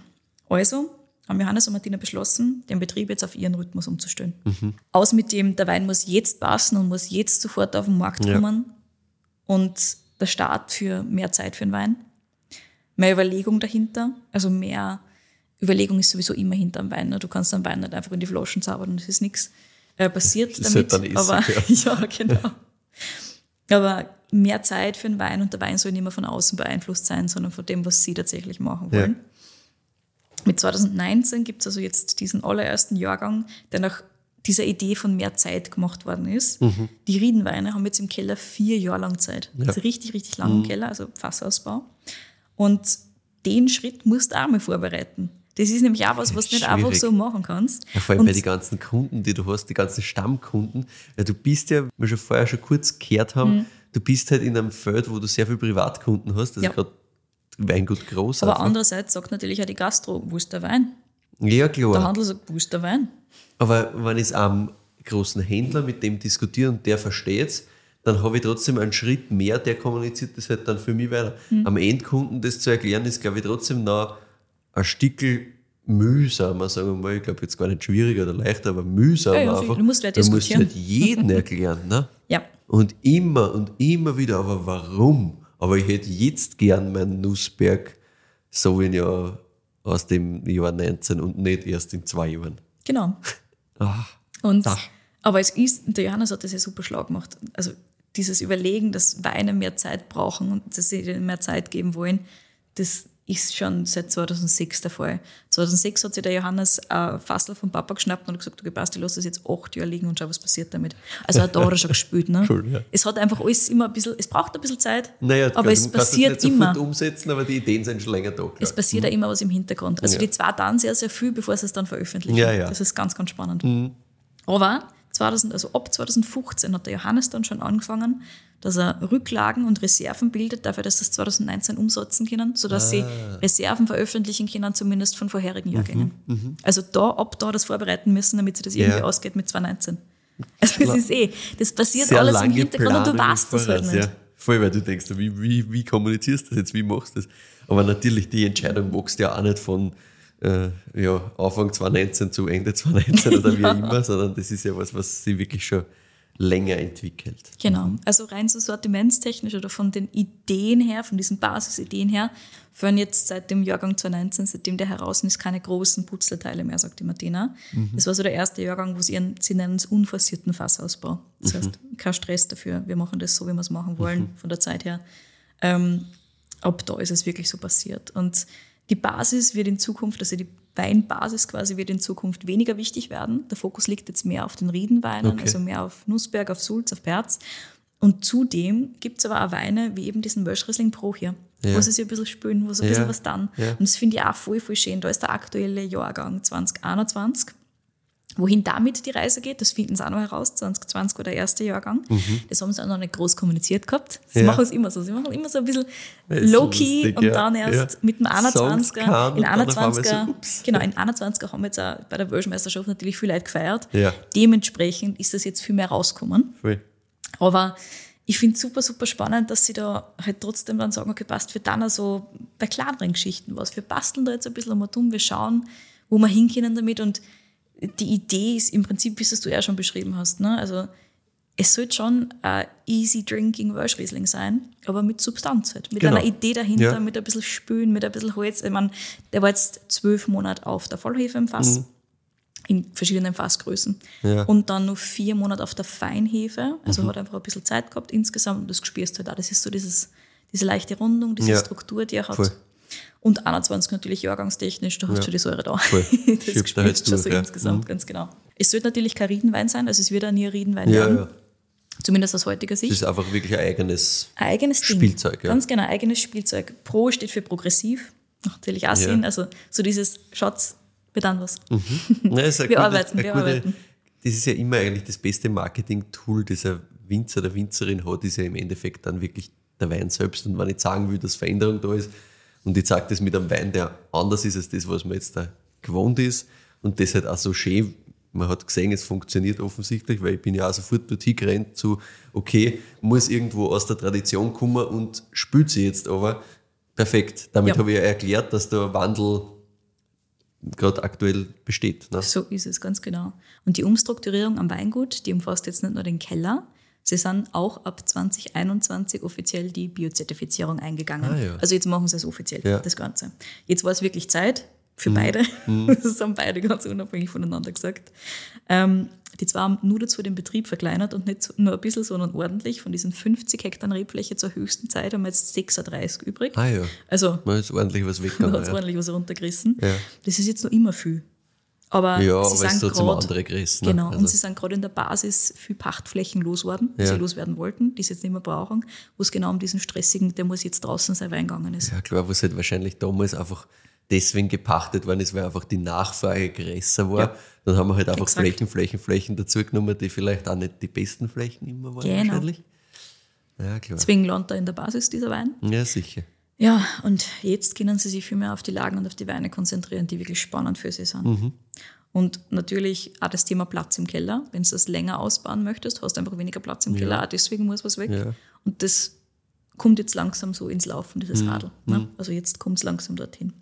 C: Also haben Johannes und Martina beschlossen, den Betrieb jetzt auf ihren Rhythmus umzustellen.
B: Mhm.
C: Aus mit dem, der Wein muss jetzt passen und muss jetzt sofort auf den Markt
B: Ja.
C: kommen. Und der Start für mehr Zeit für den Wein. Mehr Überlegung dahinter. Also mehr Überlegung ist sowieso immer hinter dem Wein. ne? Du kannst am Wein nicht einfach in die Flaschen zaubern und es ist nichts äh, passiert
B: Das ist
C: damit.
B: halt dann
C: aber
B: Essig,
C: ja, genau. Aber mehr Zeit für den Wein und der Wein soll nicht mehr von außen beeinflusst sein, sondern von dem, was sie tatsächlich machen
B: Ja.
C: wollen. Mit 2019 gibt es also jetzt diesen allerersten Jahrgang, der nach dieser Idee von mehr Zeit gemacht worden ist. Die Riedenweine haben jetzt im Keller vier Jahre lang Zeit.
B: Mhm. Ja. Mhm.
C: Also richtig, richtig lang im Keller, also Fassausbau. Und den Schritt musst du auch mal vorbereiten. Das ist nämlich auch was, was du nicht einfach so machen kannst.
B: Ja, vor allem
C: Und
B: bei den ganzen Kunden, die du hast, die ganzen Stammkunden. Ja, du bist ja, wie wir schon vorher schon kurz gehört haben, du bist halt in einem Feld, wo du sehr viele Privatkunden hast. Also
C: Mhm. Ja.
B: gerade Weingut groß.
C: aber
B: einfach.
C: andererseits sagt natürlich auch die Gastro, wo ist der Wein?
B: ja,
C: Der
B: klar.
C: Handel sagt, wo ist der Wein?
B: Aber wenn ich es am großen Händler mit dem diskutiere und der versteht es, dann habe ich trotzdem einen Schritt mehr, der kommuniziert das halt dann für mich weiter.
C: Mhm.
B: Am Endkunden das zu erklären, ist, glaube ich, trotzdem noch ein Stückel mühsamer, sagen wir mal. Ich glaube, jetzt gar nicht schwieriger oder leichter, aber mühsamer
C: Ja, ja,
B: einfach.
C: du musst gleich
B: du musst halt jeden erklären. Ne?
C: Ja,
B: Und immer und immer wieder, aber warum? Aber ich hätte jetzt gern meinen Nussberg so ein Jahr aus dem Jahr 19 und nicht erst in zwei Jahren.
C: genau.
B: Ah,
C: Und, aber es ist, der Johannes hat das ja super schlau gemacht. Also dieses Überlegen, dass Weine mehr Zeit brauchen und dass sie ihnen mehr Zeit geben wollen, das ist schon seit 2006 der Fall. 2006 hat sich der Johannes ein Fassel vom Papa geschnappt und hat gesagt, du passt, ich lasse das jetzt acht Jahre liegen und schau, was passiert damit. Also auch da hat er schon gespielt. Ne?
B: Cool, ja.
C: Es hat einfach alles immer ein bisschen, es braucht ein bisschen Zeit,
B: Naja,
C: aber es passiert
B: nicht
C: immer.
B: umsetzen, aber die Ideen sind schon länger da. Klar.
C: Es passiert ja immer was im Hintergrund. Also
B: Ja.
C: die zwei dann sehr, sehr viel, bevor sie es dann veröffentlichen.
B: Ja, ja.
C: Das ist ganz, ganz spannend. Aber 2000, also ab 2015 hat der Johannes dann schon angefangen, dass er Rücklagen und Reserven bildet, dafür, dass das 2019 umsetzen können, sodass sie Reserven veröffentlichen können, zumindest von vorherigen Jahrgängen. Also da, ab da das vorbereiten müssen, damit sie das irgendwie ausgeht mit 2019. Also das ist eh, das passiert
B: Sehr
C: alles im Hintergrund und du weißt das halt nicht.
B: Ja. Voll, weil du denkst, wie, wie, wie kommunizierst du das jetzt, wie machst du das? Aber natürlich, die Entscheidung wächst ja auch nicht von äh, ja, Anfang 2019 zu Ende 2019 oder wie
C: Ja.
B: immer, sondern das ist ja was, was sich wirklich schon länger entwickelt.
C: Genau. Also rein so sortimentstechnisch oder von den Ideen her, von diesen Basisideen her, führen jetzt seit dem Jahrgang 2019, seitdem der heraus ist, keine großen Putzleteile mehr, sagt die Martina. Das war so der erste Jahrgang, wo sie ihren, sie nennen es unforcierten Fassausbau. Das heißt, kein Stress dafür. Wir machen das so, wie wir es machen wollen, von der Zeit her. Ähm, ab da ist es wirklich so passiert. Und die Basis wird in Zukunft, also die Weinbasis quasi wird in Zukunft weniger wichtig werden. Der Fokus liegt jetzt mehr auf den Riedenweinen,
B: Okay.
C: also mehr auf Nussberg, auf Sulz, auf Perz. Und zudem gibt es aber auch Weine wie eben diesen Welschriesling Pro hier,
B: Ja.
C: wo sie sich ein bisschen spülen, wo so ein
B: Ja.
C: bisschen was dann.
B: Ja.
C: Und das finde ich auch voll, voll schön. Da ist der aktuelle Jahrgang 2021. Wohin damit die Reise geht, das finden sie auch noch heraus. 2020 war der erste Jahrgang. Das haben sie auch noch nicht groß kommuniziert gehabt. Sie
B: Mhm. Ja.
C: machen es immer so. Sie machen immer so ein bisschen low-key
B: lustig,
C: und
B: ja.
C: dann erst
B: Ja.
C: mit dem
B: Songs
C: 21er.
B: kann
C: In
B: und dann auf einmal
C: 21er,
B: so,
C: genau, in 21er haben wir jetzt auch bei der Weltmeisterschaft natürlich viel Leute gefeiert.
B: Ja.
C: Dementsprechend ist das jetzt viel mehr rausgekommen.
B: Voll.
C: Aber ich finde es super, super spannend, dass sie da halt trotzdem dann sagen, okay, passt für dann also bei kleineren Geschichten was. Wir basteln da jetzt ein bisschen einmal dumm, wir schauen, wo wir hinkommen damit. Und die Idee ist im Prinzip, wie es du ja schon beschrieben hast. Ne? Also es sollte schon ein easy drinking Welschriesling sein, aber mit Substanz halt. Mit
B: Genau.
C: einer Idee dahinter,
B: Ja.
C: mit ein bisschen Spülen, mit ein bisschen Holz. Ich meine, der war jetzt zwölf Monate auf der Vollhefe im Fass. In verschiedenen Fassgrößen.
B: Mhm. Ja.
C: Und dann noch vier Monate auf der Feinhefe. Also
B: Mhm.
C: hat einfach ein bisschen Zeit gehabt insgesamt und das spürst du halt auch. Das ist so dieses, diese leichte Rundung, diese
B: Ja.
C: Struktur, die er hat.
B: Voll.
C: Und 21 natürlich jahrgangstechnisch, da hast
B: Ja.
C: du schon die Säure da.
B: Voll.
C: das
B: Schiebt er halt
C: schon
B: durch,
C: so
B: ja.
C: insgesamt,
B: Mhm.
C: ganz genau. Es sollte natürlich kein Riedenwein sein, also es wird auch nie ein Riedenwein
B: Ja,
C: werden.
B: ja.
C: Zumindest aus heutiger Sicht.
B: Das ist einfach wirklich ein eigenes.
C: Ein eigenes.
B: Spielzeug, ja.
C: Ganz genau, eigenes Spielzeug. Pro steht für progressiv. Natürlich auch Sinn. Also so dieses Schatz, wir dann was.
B: Nein, ist
C: Wir
B: gute,
C: arbeiten, wir
B: gute,
C: arbeiten.
B: Das ist ja immer eigentlich das beste Marketing-Tool, das ein Winzer oder Winzerin hat, ist ja im Endeffekt dann wirklich der Wein selbst. Und wenn ich sagen will, dass Veränderung da ist und ich sage das mit einem Wein, der anders ist als das, was man jetzt da gewohnt ist und das halt auch so schön, man hat gesehen, es funktioniert offensichtlich, weil ich bin ja auch sofort dorthin gerannt zu, okay, muss irgendwo aus der Tradition kommen und spült sie jetzt aber. Perfekt. Damit
C: Ja.
B: habe ich ja erklärt, dass der Wandel gerade aktuell besteht. Ne?
C: So ist es, ganz genau. Und die Umstrukturierung am Weingut, die umfasst jetzt nicht nur den Keller, sie sind auch ab 2021 offiziell die Biozertifizierung eingegangen.
B: Ah, ja.
C: Also jetzt machen sie es offiziell,
B: Ja. Mhm.
C: das Ganze. Jetzt war es wirklich Zeit für beide. Das haben beide ganz unabhängig voneinander gesagt. Ähm, die zwei haben nur dazu den Betrieb verkleinert und nicht nur ein bisschen, sondern ordentlich. Von diesen 50 Hektar Rebfläche zur höchsten Zeit haben wir jetzt 36 übrig.
B: Ah ja,
C: Also
B: man ist ordentlich was
C: da
B: weggegangen.
C: hat es
B: Ja,
C: ordentlich was runtergerissen.
B: Ja.
C: Das ist jetzt noch immer viel. Aber
B: ja
C: sie
B: aber es
C: sind grad-
B: andere Größen. ne?
C: Genau,
B: Also,
C: und sie sind gerade in der Basis viel Pachtflächen losworden, die
B: Ja.
C: sie loswerden wollten, die sie jetzt nicht mehr brauchen, wo es genau um diesen stressigen, der muss jetzt draußen sein, gegangen ist.
B: ja klar, was halt wahrscheinlich damals einfach deswegen gepachtet worden ist, weil einfach die Nachfrage größer war.
C: Ja.
B: Dann haben wir halt einfach
C: Exakt.
B: Flächen, Flächen, Flächen dazugenommen, die vielleicht auch nicht die besten Flächen immer waren
C: Genau.
B: wahrscheinlich. Ja, klar.
C: Deswegen landet er in der Basis dieser Wein.
B: Ja, sicher.
C: Ja, und jetzt können sie sich viel mehr auf die Lagen und auf die Weine konzentrieren, die wirklich spannend für sie sind.
B: Mhm.
C: Und natürlich auch das Thema Platz im Keller. Wenn du das länger ausbauen möchtest, hast du einfach weniger Platz im Keller. Auch deswegen muss was weg.
B: Ja.
C: Und das kommt jetzt langsam so ins Laufen, dieses
B: Mhm.
C: Radl. Ne? Also jetzt kommt es langsam dorthin.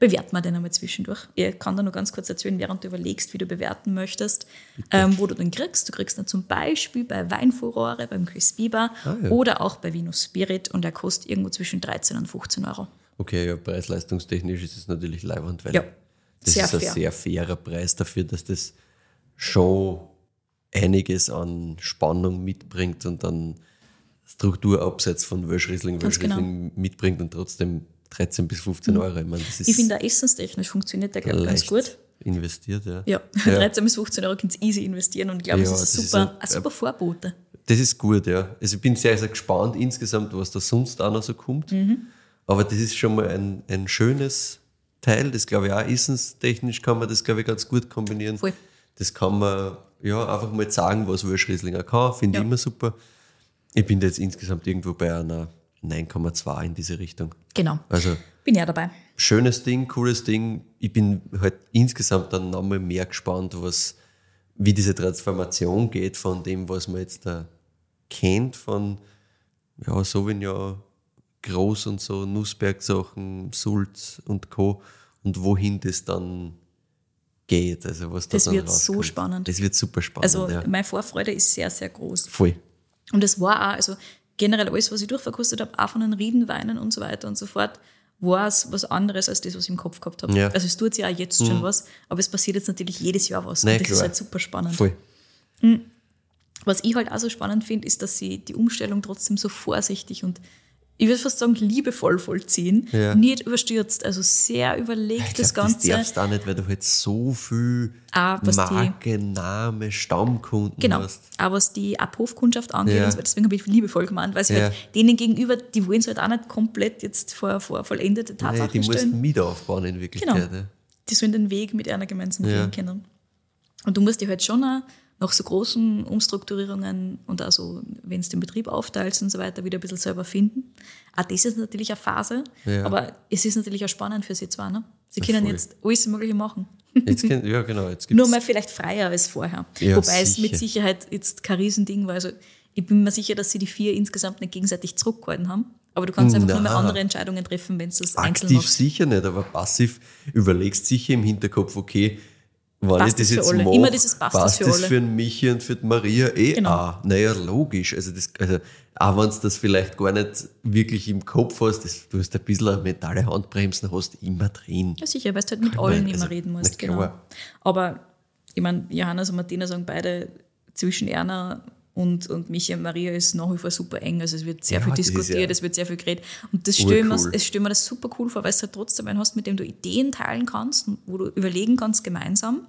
C: Bewerten wir den einmal zwischendurch. Ich kann da noch ganz kurz erzählen, während du überlegst, wie du bewerten möchtest, ähm, wo du den kriegst. Du kriegst ihn zum Beispiel bei Weinfurore, beim Chris Bieber
B: Ah, ja.
C: oder auch bei Vino Spirit und der kostet irgendwo zwischen 13 und 15 Euro.
B: Okay, ja, preis-leistungstechnisch ist es natürlich leibend, weil
C: Ja,
B: das ist ein
C: fair.
B: sehr fairer Preis dafür, dass das schon einiges an Spannung mitbringt und dann Strukturabsatz von Welschriesling,
C: Ganz genau.
B: Mitbringt und trotzdem 13 bis 15 Euro. Ich, meine, ist
C: Ich finde, auch essenstechnisch funktioniert der, glaube ich, ganz gut.
B: investiert, ja.
C: Ja, 13 bis 15 Euro könnt ihr easy investieren und ich glaube,
B: Ja,
C: das ist
B: das ist
C: super,
B: ein-
C: ein super Vorbote.
B: Das ist gut, ja. Also ich bin sehr, sehr gespannt insgesamt, was da sonst auch noch so kommt.
C: Mhm.
B: Aber das ist schon mal ein, ein schönes Teil. Das glaube ich auch essenstechnisch kann man das, glaube ich, ganz gut kombinieren.
C: Voll.
B: Das kann man ja einfach mal sagen, was Wurschrieslinger kann. Finde
C: Ja.
B: ich immer super. Ich bin da jetzt insgesamt irgendwo bei einer 9,2 in diese Richtung.
C: Genau.
B: Also
C: Bin ja dabei.
B: schönes Ding, cooles Ding. Ich bin halt insgesamt dann nochmal mehr gespannt, was, wie diese Transformation geht von dem, was man jetzt da kennt, von ja, Sauvignon, Groß und so, Nussberg-Sachen, Sulz und Co. und wohin das dann geht. Also was da
C: Das
B: dann
C: wird so
B: rauskommt.
C: spannend.
B: Das wird super spannend.
C: Also
B: ja.
C: meine Vorfreude ist sehr, sehr groß.
B: Voll.
C: Und es war auch, also generell alles, was ich durchverkostet habe, auch von den Riedenweinen und so weiter und so fort, war es was anderes als das, was ich im Kopf gehabt habe.
B: Ja.
C: Also es tut sich auch jetzt schon was, aber es passiert jetzt natürlich jedes Jahr was.
B: Nein,
C: und das ist
B: klar.
C: halt super spannend.
B: Voll.
C: Was ich halt auch so spannend finde, ist, dass sie die Umstellung trotzdem so vorsichtig und ich würde fast sagen, liebevoll vollziehen.
B: Ja.
C: Nicht überstürzt, also sehr überlegt
B: Ich
C: das
B: glaub, das
C: Ganze.
B: darfst du auch nicht, weil du halt so viel
C: Ah, was die-
B: Marke, Name, Stammkunden
C: Genau.
B: hast.
C: Aber was die Abhofkundschaft angeht,
B: Ja.
C: und so deswegen habe ich liebevoll gemeint, weil sie
B: Ja.
C: halt denen gegenüber, die wollen es halt auch nicht komplett jetzt vor, vor vollendete
B: Nee,
C: Tatsachen
B: die musst
C: stellen.
B: mit aufbauen in Wirklichkeit.
C: Genau. Die sollen den Weg mit einer gemeinsam gehen können. Und du musst dich halt schon auch nach so großen Umstrukturierungen und also, wenn es den Betrieb aufteilst und so weiter, wieder ein bisschen selber finden. Auch das ist natürlich eine Phase,
B: Ja.
C: aber es ist natürlich auch spannend für sie zwei. Ne? Sie können
B: voll.
C: jetzt alles Mögliche machen.
B: Jetzt kennt, ja, genau. Jetzt gibt's,
C: Nur mal vielleicht freier als vorher.
B: Ja,
C: Wobei es
B: sicher.
C: mit Sicherheit jetzt kein Riesending war. Also ich bin mir sicher, dass sie die vier insgesamt nicht gegenseitig zurückgehalten haben. Aber du kannst einfach nur mehr
B: Na.
C: andere Entscheidungen treffen, wenn du das einzeln
B: aktiv
C: machst.
B: sicher nicht, aber passiv überlegst sicher im Hinterkopf, okay, wenn
C: Passt
B: ich das jetzt mache,
C: Immer dieses passt
B: passt
C: für
B: das für den Michi und für die Maria eh
C: Genau.
B: auch. Naja, logisch. Also, das, also auch wenn du das vielleicht gar nicht wirklich im Kopf hast, das, du hast ein bisschen eine mentale Handbremsen, hast immer drin.
C: Ja, sicher, weil du halt mit
B: Kann
C: allen
B: man,
C: immer
B: also,
C: reden musst. Genau. Aber ich meine, Johannes und Martina sagen beide, zwischen Erna und, und Michi und Maria ist nach wie vor super eng. Also es wird sehr
B: Ja,
C: viel
B: das
C: diskutiert,
B: ja
C: es wird sehr viel geredet. Und das stelle
B: urcool.
C: mir- stell mir das super cool vor, weil es halt trotzdem einen hast, mit dem du Ideen teilen kannst, und wo du überlegen kannst gemeinsam.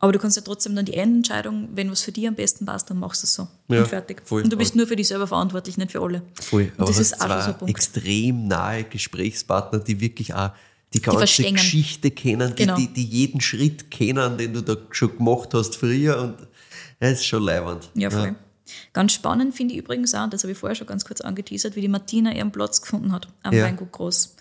C: Aber du kannst ja trotzdem dann die Endentscheidung, wenn was für dich am besten passt, dann machst du es so.
B: Ja,
C: und fertig.
B: voll.
C: Und du bist nur für dich selber verantwortlich, nicht für alle.
B: Voll.
C: Und
B: Aber
C: das
B: hast
C: ist auch schon so ein Punkt.
B: extrem nahe Gesprächspartner, die wirklich auch die ganze
C: verstehen.
B: Geschichte kennen, die,
C: Genau.
B: die, die jeden Schritt kennen, den du da schon gemacht hast früher. Und ja, ist schon leiwand.
C: Ja, voll. Ganz spannend finde ich übrigens auch, das habe ich vorher schon ganz kurz angeteasert, wie die Martina ihren Platz gefunden hat am
B: Ja.
C: Weingut Groß.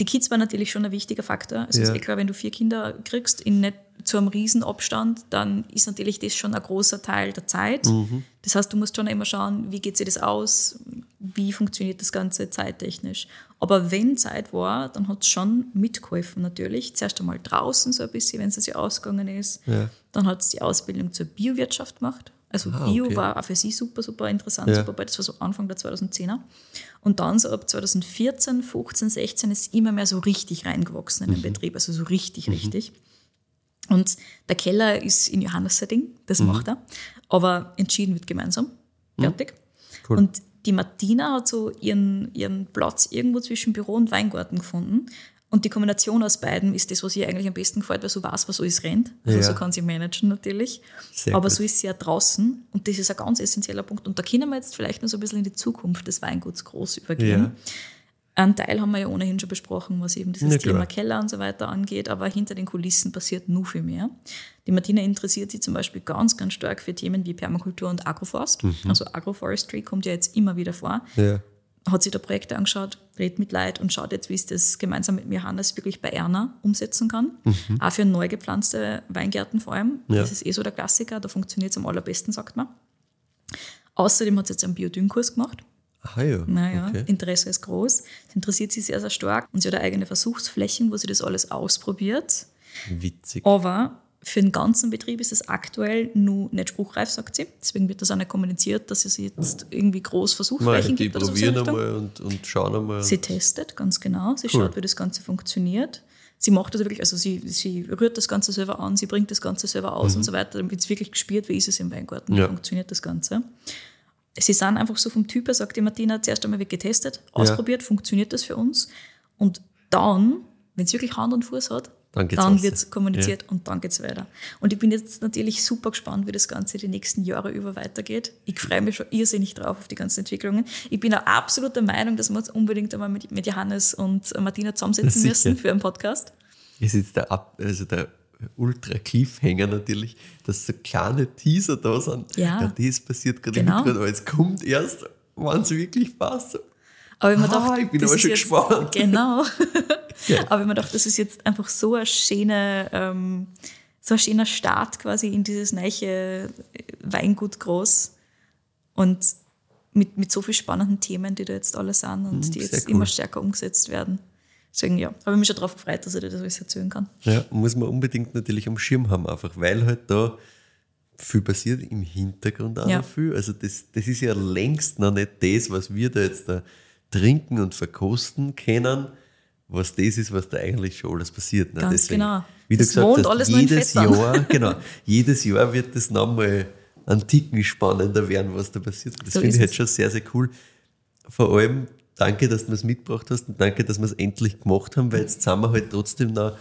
C: Die Kids waren natürlich schon ein wichtiger Faktor. Es ist
B: Ja.
C: eh klar, wenn du vier Kinder kriegst in nicht zu einem Riesenabstand, dann ist natürlich das schon ein großer Teil der Zeit.
B: Mhm.
C: Das heißt, du musst schon immer schauen, wie geht sich das aus, wie funktioniert das Ganze zeittechnisch. Aber wenn Zeit war, dann hat es schon mitgeholfen natürlich. Zuerst einmal draußen so ein bisschen, wenn es sich ausgegangen ist.
B: Ja.
C: Dann hat es die Ausbildung zur Biowirtschaft gemacht. Also
B: Ah,
C: Bio
B: okay.
C: war auch für sie super, super interessant,
B: Ja.
C: super bald. Das war so Anfang der 2010er. Und dann so ab 2014, 15, 16 ist immer mehr so richtig reingewachsen
B: Mhm.
C: in den Betrieb, also so richtig, richtig. Und der Keller ist in Johannes sein Ding, das macht er. Aber entschieden wird gemeinsam. Fertig.
B: Cool.
C: Und die Martina hat so ihren, ihren Platz irgendwo zwischen Büro und Weingarten gefunden. Und die Kombination aus beiden ist das, was ihr eigentlich am besten gefällt, weil so weiß, was alles rennt. Also
B: Ja.
C: so kann sie managen natürlich.
B: Sehr
C: Aber
B: gut.
C: so ist sie ja draußen und das ist ein ganz essentieller Punkt. Und da können wir jetzt vielleicht noch so ein bisschen in die Zukunft des Weinguts groß übergehen.
B: Ja.
C: Einen Teil haben wir ja ohnehin schon besprochen, was eben dieses
B: Ja.
C: Thema Keller und so weiter angeht, aber hinter den Kulissen passiert nur viel mehr. Die Martina interessiert sich zum Beispiel ganz, ganz stark für Themen wie Permakultur und Agroforst. Also Agroforestry kommt ja jetzt immer wieder vor.
B: Ja.
C: Hat sich da Projekte angeschaut, redet mit Leid und schaut jetzt, wie es das gemeinsam mit Johannes wirklich bei Erna umsetzen kann. Auch für neu gepflanzte Weingärten vor allem.
B: Ja.
C: Das ist eh so der Klassiker, da funktioniert es am allerbesten, sagt man. Außerdem hat sie jetzt einen Biodünnkurs gemacht.
B: Ah ja.
C: Naja,
B: Okay.
C: Interesse ist groß. Es interessiert sie sehr, sehr stark. Und sie hat eine eigene Versuchsflächen, wo sie das alles ausprobiert.
B: Witzig.
C: Aber für den ganzen Betrieb ist es aktuell nur nicht spruchreif, sagt sie. Deswegen wird das auch nicht kommuniziert, dass es jetzt irgendwie groß
B: Nein,
C: Versuchsflächen
B: die
C: gibt. so die
B: probieren
C: Richtung.
B: einmal und, und schauen einmal.
C: Sie testet, ganz genau. Sie
B: Cool.
C: schaut, wie das Ganze funktioniert. Sie macht das wirklich, also sie, sie rührt das Ganze selber an, sie bringt das Ganze selber aus und so weiter, damit es wirklich gespürt, wie ist es im Weingarten, wie
B: Mhm. Ja.
C: funktioniert das Ganze. Sie sind einfach so vom Typ her, sagt die Martina, zuerst einmal wird getestet, ausprobiert, funktioniert das für uns. Und dann, wenn es wirklich Hand und Fuß hat,
B: Dann
C: dann wird es kommuniziert und dann geht es weiter. Und ich bin jetzt natürlich super gespannt, wie das Ganze die nächsten Jahre über weitergeht. Ich freue mich schon irrsinnig drauf auf die ganzen Entwicklungen. Ich bin auch absolut der Meinung, dass wir uns unbedingt einmal mit, mit Johannes und Martina zusammensetzen
B: Sicher.
C: müssen für einen Podcast.
B: ist jetzt der, Ab also der Ultra-Cliffhanger natürlich, dass so kleine Teaser da sind.
C: Ja.
B: das passiert gerade
C: Genau.
B: Hintergrund, aber es kommt erst, wenn es wirklich passt.
C: Aber ich mir
B: Ah,
C: dachte,
B: ich bin
C: das
B: aber
C: ist
B: schon
C: jetzt,
B: gespannt.
C: Genau.
B: Ja.
C: Aber ich mir dachte, das ist jetzt einfach so ein schöner, ähm, so ein schöner Start quasi in dieses neue Weingut groß und mit, mit so vielen spannenden Themen, die da jetzt alle sind und die
B: Hm, sehr
C: jetzt
B: cool.
C: immer stärker umgesetzt werden. Deswegen ja, habe ich mich schon darauf gefreut, dass ich dir das alles erzählen kann.
B: Ja, muss man unbedingt natürlich am Schirm haben, einfach weil halt da viel passiert im Hintergrund auch
C: Ja.
B: noch viel. Also das, das ist ja längst noch nicht das, was wir da jetzt da trinken und verkosten können, was das ist, was da eigentlich schon alles passiert. Ne?
C: Ganz genau.
B: Wie du
C: Das
B: gesagt
C: wohnt
B: hast, jedes. Jahr, genau, jedes Jahr wird das nochmal einen Ticken spannender werden, was da passiert. Das
C: So
B: finde ich halt
C: es.
B: schon sehr, sehr cool. Vor allem danke, dass du es mitgebracht hast und danke, dass wir es endlich gemacht haben, weil jetzt sind wir halt trotzdem noch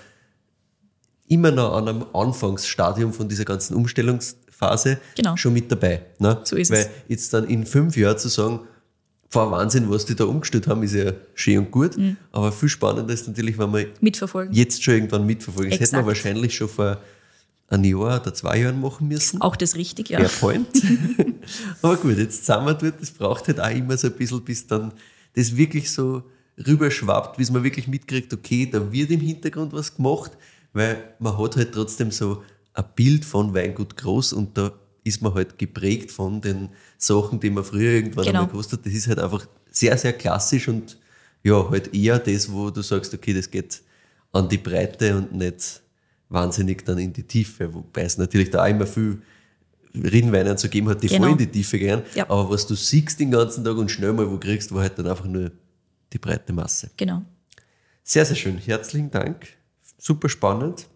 B: immer noch an einem Anfangsstadium von dieser ganzen Umstellungsphase
C: Genau.
B: schon mit dabei. Ne?
C: So ist
B: Weil
C: es.
B: jetzt dann in fünf Jahren zu sagen, war Wahnsinn, was die da umgestellt haben, ist ja schön und gut.
C: Mhm.
B: Aber viel spannender ist natürlich, wenn wir
C: Mitverfolgen.
B: jetzt schon irgendwann mitverfolgen. Das hätten wir wahrscheinlich schon vor einem Jahr oder zwei Jahren machen müssen.
C: Auch das richtig, ja.
B: Fair point. Aber gut, jetzt sind wir dort. Das braucht halt auch immer so ein bisschen, bis dann das wirklich so rüberschwappt, bis man wirklich mitkriegt, okay, da wird im Hintergrund was gemacht, weil man hat halt trotzdem so ein Bild von Weingut groß und da ist man halt geprägt von den Sachen, die man früher irgendwann
C: Genau.
B: einmal gewusst hat. Das ist halt einfach sehr, sehr klassisch und ja, halt eher das, wo du sagst, okay, das geht an die Breite und nicht wahnsinnig dann in die Tiefe, wobei es natürlich da auch immer viel Rinnweinen zu geben hat, die
C: Genau.
B: voll in die Tiefe gehen.
C: Ja.
B: Aber was du siehst den ganzen Tag und schnell mal wo kriegst, war halt dann einfach nur die breite Masse.
C: Genau.
B: Sehr, sehr schön. Herzlichen Dank. Super spannend.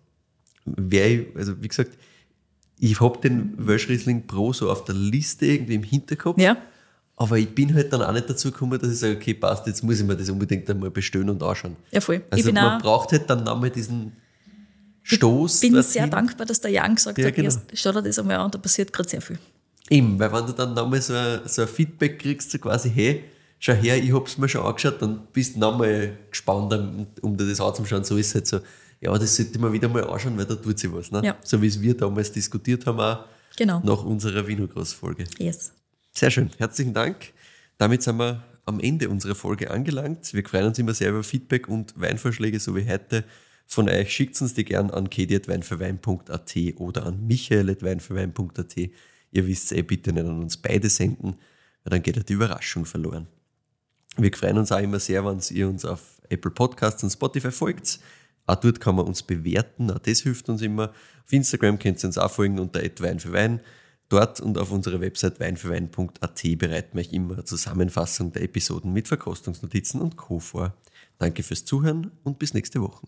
B: Wer, also wie gesagt, ich habe den Welschriesling Pro so auf der Liste irgendwie im Hinterkopf.
C: Ja.
B: Aber ich bin halt dann auch nicht dazu gekommen, dass ich sage, okay, passt, jetzt muss ich mir das unbedingt einmal bestellen und anschauen.
C: Ja, voll.
B: Also man
C: auch,
B: braucht halt dann nochmal diesen Stoß.
C: bin
B: dorthin.
C: sehr dankbar, dass der Jan gesagt
B: Ja,
C: hat,
B: genau.
C: schau dir das einmal an, da passiert gerade sehr viel.
B: Eben, weil wenn du dann nochmal so, ein- so ein Feedback kriegst, so quasi, hey, schau her, ich hab's mir schon angeschaut, dann bist du nochmal gespannt, um, dir das anzuschauen. So ist es halt so, ja, das sollte ich mir wieder mal anschauen, weil da tut sich was. Ne?
C: Ja.
B: So wie es wir damals diskutiert haben, auch
C: Genau.
B: nach unserer Vinogros-Folge.
C: Yes.
B: Sehr schön, herzlichen Dank. Damit sind wir am Ende unserer Folge angelangt. Wir freuen uns immer sehr über Feedback und Weinvorschläge, so wie heute von euch. Schickt uns die gern an kedi.weinfürwein.at oder an michael.weinfürwein.at. Ihr wisst eh, bitte nicht an uns beide senden, weil dann geht ja die Überraschung verloren. Wir freuen uns auch immer sehr, wenn ihr uns auf Apple Podcasts und Spotify folgt. Auch dort kann man uns bewerten, auch das hilft uns immer. Auf Instagram könnt ihr uns auch folgen unter Wein für Wein. Dort und auf unserer Website weinfürwein.at bereiten wir euch immer eine Zusammenfassung der Episoden mit Verkostungsnotizen und Co. vor. Danke fürs Zuhören und bis nächste Woche.